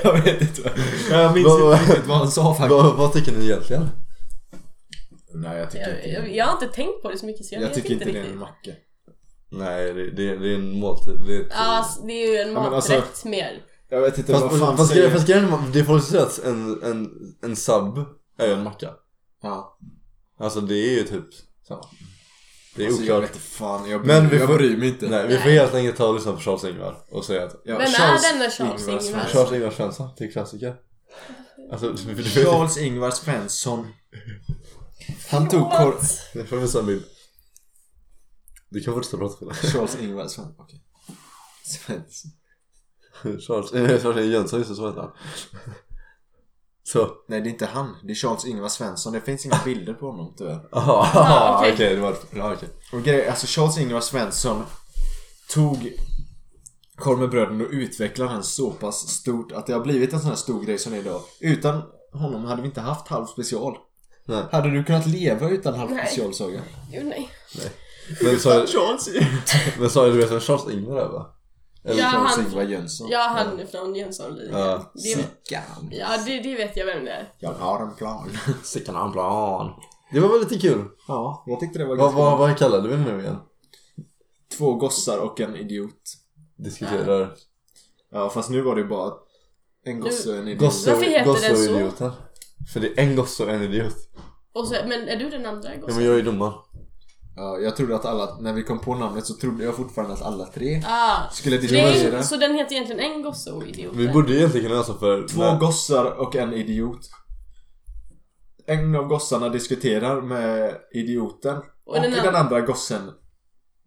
jag vet inte. Jag minns Vad- inte riktigt vad han sa faktiskt. Vad, vad tycker ni egentligen? Nej jag tycker Jag, inte jag, jag har inte tänkt på det så mycket så jag, Jag vet tycker inte det är en macka. Nej, det, det, det är en måltid. Det är ett, Ja, alltså, det är ju en Ja, men maträtt alltså- mer. Jag vet inte fast, vad fan fast, säger. fast grejen är, det får säga att en, en, en sub är ju en macka. Ja. Alltså det är ju typ samma. Det är Alltså, jag oklart. vet inte fan, jag bryr, Men vi jag får- bryr mig inte. Nej, vi får helt enkelt ta och lyssna på Charles Ingvar och säga att Ja, Vem är denna Charles Ingvar? Svensson. Charles Ingvar Svensson, det är klassiker. Alltså, du vet Charles Ingvar Svensson. Han tog kor... Det får vi se en bild. Du kan fortsätta prata för det. Charles Ingvar Svensson, okej. Svensson. Charles, eh, Charles Jönsson, just det, så heter han. Så. Nej det är inte han, det är Charles Ingvar Svensson. Det finns inga bilder på honom tyvärr. Jaha, Ah, okej. det var ja, okej. Och grej, alltså Charles Ingvar Svensson tog korv med bröden och utvecklade den så pass stort att det har blivit en sån här stor grej som det är idag. Utan honom hade vi inte haft halv special. Nej. Hade du kunnat leva utan halv Nej. special Saga? Jo, nej. Men sa Charles men sa du vet vem Charles Ingvar är va? Eller Ja, han- Ingvar Jönsson. Ja, han är från Jönssonligan. Ja. Det, Sickan. ja, det, det vet jag vem det är. Jag har en plan. Sickan har en plan. Det var väl lite kul. Ja, jag tyckte det var Vad, ganska vad, vad kallade vi nu igen? Två gossar och en idiot. Diskuterar. Ja, fast nu var det bara en gosse och en idiot. Gosse, Varför heter gosse och så? idioten. För det är en gosse och en idiot. Och så, men är du den andra Ja gossen? men jag är domaren. Ja, jag trodde att alla, när vi kom på namnet så trodde jag fortfarande att alla tre Ah, skulle diskutera. så den heter egentligen en gosse och idiot? Vi borde egentligen kunna göra så för... Två när- gossar och en idiot. En av gossarna diskuterar med idioten och, Och den den, an- andra gossen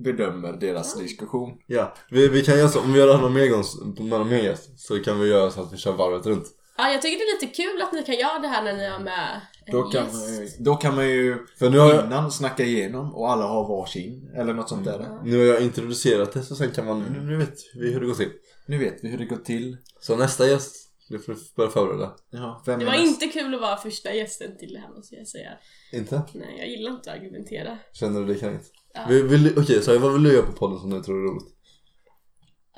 bedömer deras diskussion. Ja, vi, vi kan göra så, om vi gör det här någon mer gång, med någon mer gäst, så kan vi göra så att vi kör varvet runt. Ja, jag tycker det är lite kul att ni kan göra det här när ni har med Då kan, man ju, då kan man ju För nu har jag, innan snacka igenom och alla har varsin eller något sånt där. nu har jag introducerat det så sen kan man, nu vet vi hur det går till. Nu vet vi hur det går till. Så nästa gäst, det får du börja förbereda. Ja, Det var näst? inte kul att vara första gästen till det här måste jag säga. Inte? Nej, jag gillar inte att argumentera. Känner du dig kränkt? Ja. Vill, vill, Okej, så vad vill du göra på podden som du tror är roligt?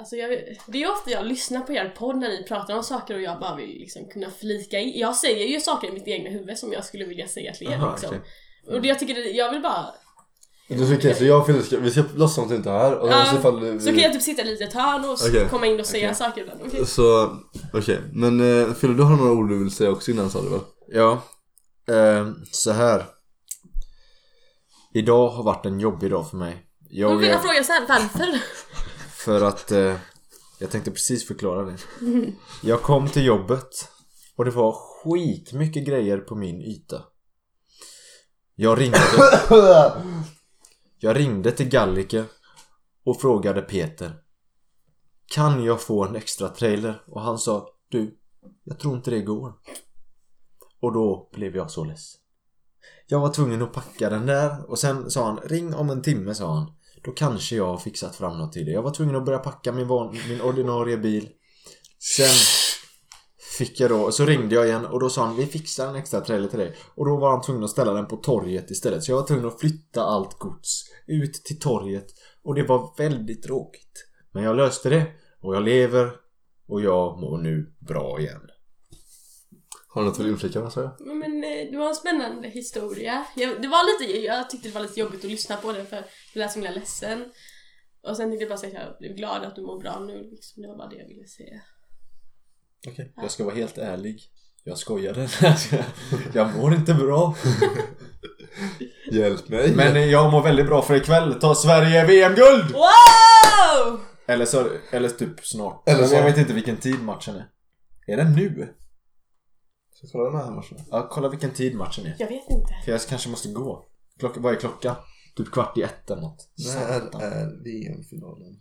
Alltså jag, det är ofta jag lyssnar på er podd när ni pratar om saker och jag bara vill liksom kunna flika in. Jag säger ju saker i mitt egna huvud som jag skulle vilja säga till er Aha, liksom. okej. Och det, jag tycker det, jag vill bara... Du så, okej, så jag och Fille ska, vi ska låtsas som att du inte är här och Ja, så ifall vi... Så kan jag typ sitta lite i ett hörn och Okej. komma in och säga Okej. saker ibland. Okej. Så, okej. Men eh, Fille, du har några ord du vill säga också innan sa du väl? Ja, eh, så här. Idag har varit en jobbig dag för mig. Då Jag, vill jag fråga sen, varför? För att eh, jag tänkte precis förklara det. Jag kom till jobbet och det var skitmycket grejer på min yta. Jag ringde, jag ringde till Gallike och frågade Peter Kan jag få en extra trailer? Och han sa Du, jag tror inte det går. Och då blev jag så less Jag var tvungen att packa den där och sen sa han Ring om en timme sa han. Då kanske jag har fixat fram något till det. Jag var tvungen att börja packa min, van, min ordinarie bil. Sen fick jag då, så ringde jag igen och då sa han vi fixar en extra trailer till dig. Och då var han tvungen att ställa den på torget istället. Så jag var tvungen att flytta allt gods ut till torget. Och det var väldigt tråkigt. Men jag löste det och jag lever och jag mår nu bra igen. Har du något du vill inflika med sa jag? Men, eh, det var en spännande historia. Jag, det var lite, jag tyckte det var lite jobbigt att lyssna på den för jag lät så himla ledsen. Och sen tänkte jag bara säga att jag är glad att du mår bra nu liksom. Det var bara det jag ville säga. Okej. Jag ska vara helt ärlig. Jag skojade. jag mår inte bra. Hjälp mig. Men jag mår väldigt bra för ikväll tar Sverige VM-guld! Wow! Eller, så, eller typ snart. Eller Eller så- Jag vet inte vilken tid matchen är. Är den nu? Ska jag kolla den här matchen? Ja, kolla vilken tid matchen är. Jag vet inte. För jag kanske måste gå. Klocka, vad är klockan? Typ kvart i ett eller något. När Satan. är VM-finalen?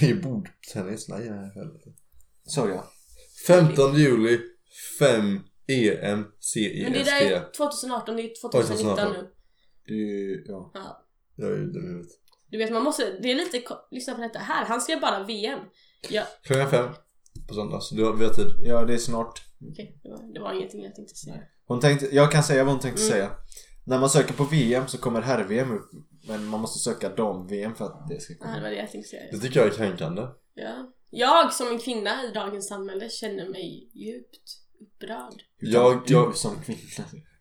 I bordtennis? Nej, nej, helvete. Så ja. 15 juli, 5 EM, Men det där CEST. är 2018, det är 2019 2018. nu. Det är ju, ja. Ja. Jag är ju dum i huvudet. Du vet man måste, det är lite, lyssna på detta här, han skrev bara VM. Ja, Klockan fem på söndag, så du har, vi har tid. ja, det är snart. Okej, det, var, det var ingenting jag tänkte säga. Hon tänkte, jag kan säga vad hon tänkte Mm. säga. När man söker på VM så kommer herr-VM upp. Men man måste söka dam-VM för att det ska Ja, det komma. var det jag tänkte säga. Det tycker jag är kränkande. Ja. Jag som en kvinna i dagens samhälle känner mig djupt upprörd. Jag, du jag, som kvinna.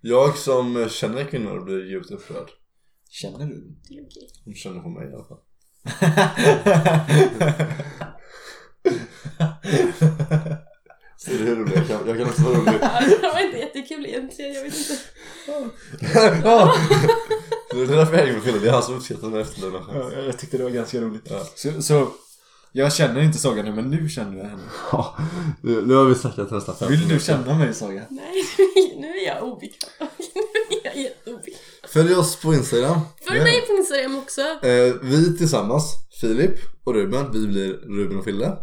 jag som känner kvinnor blir djupt upprörd. Känner du? Det är okej. Hon känner på mig i alla fall. Så det är roligt, jag kan, jag kan också vara rolig. Ja, det var inte jättekul egentligen, jag vet inte. Ja. Det är därför jag hänger med Fille, det är han som uppskattar den här Ja, jag tyckte det var ganska roligt. Ja. Så, så jag känner inte Saga nu, men nu känner jag henne. Ja, nu har vi snackat nästan 15 Vill du känna mig Saga? Nej, nu är jag obekväm. Nu är jag jätteobekväm. Följ oss på Instagram. Följ mig på Instagram också. Eh, vi tillsammans, Filip och Ruben, vi blir Ruben och Fille.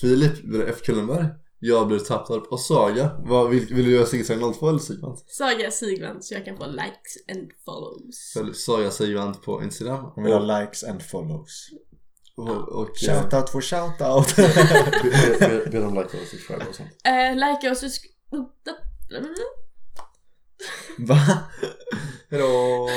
Filip blir F. Kullenberg. Jag blir Tapptorp och Saga. Vad, vill, vill du göra Sigvard 02 eller Sigvard? Saga Sigvard så jag kan få likes and follows. Följ Saga Sigvard på Instagram. Hon vill ha likes and follows. Och, och Shoutout for shoutout. be, dem like och subscribe och sånt. Eh, likea och sk- Va? Hejdå!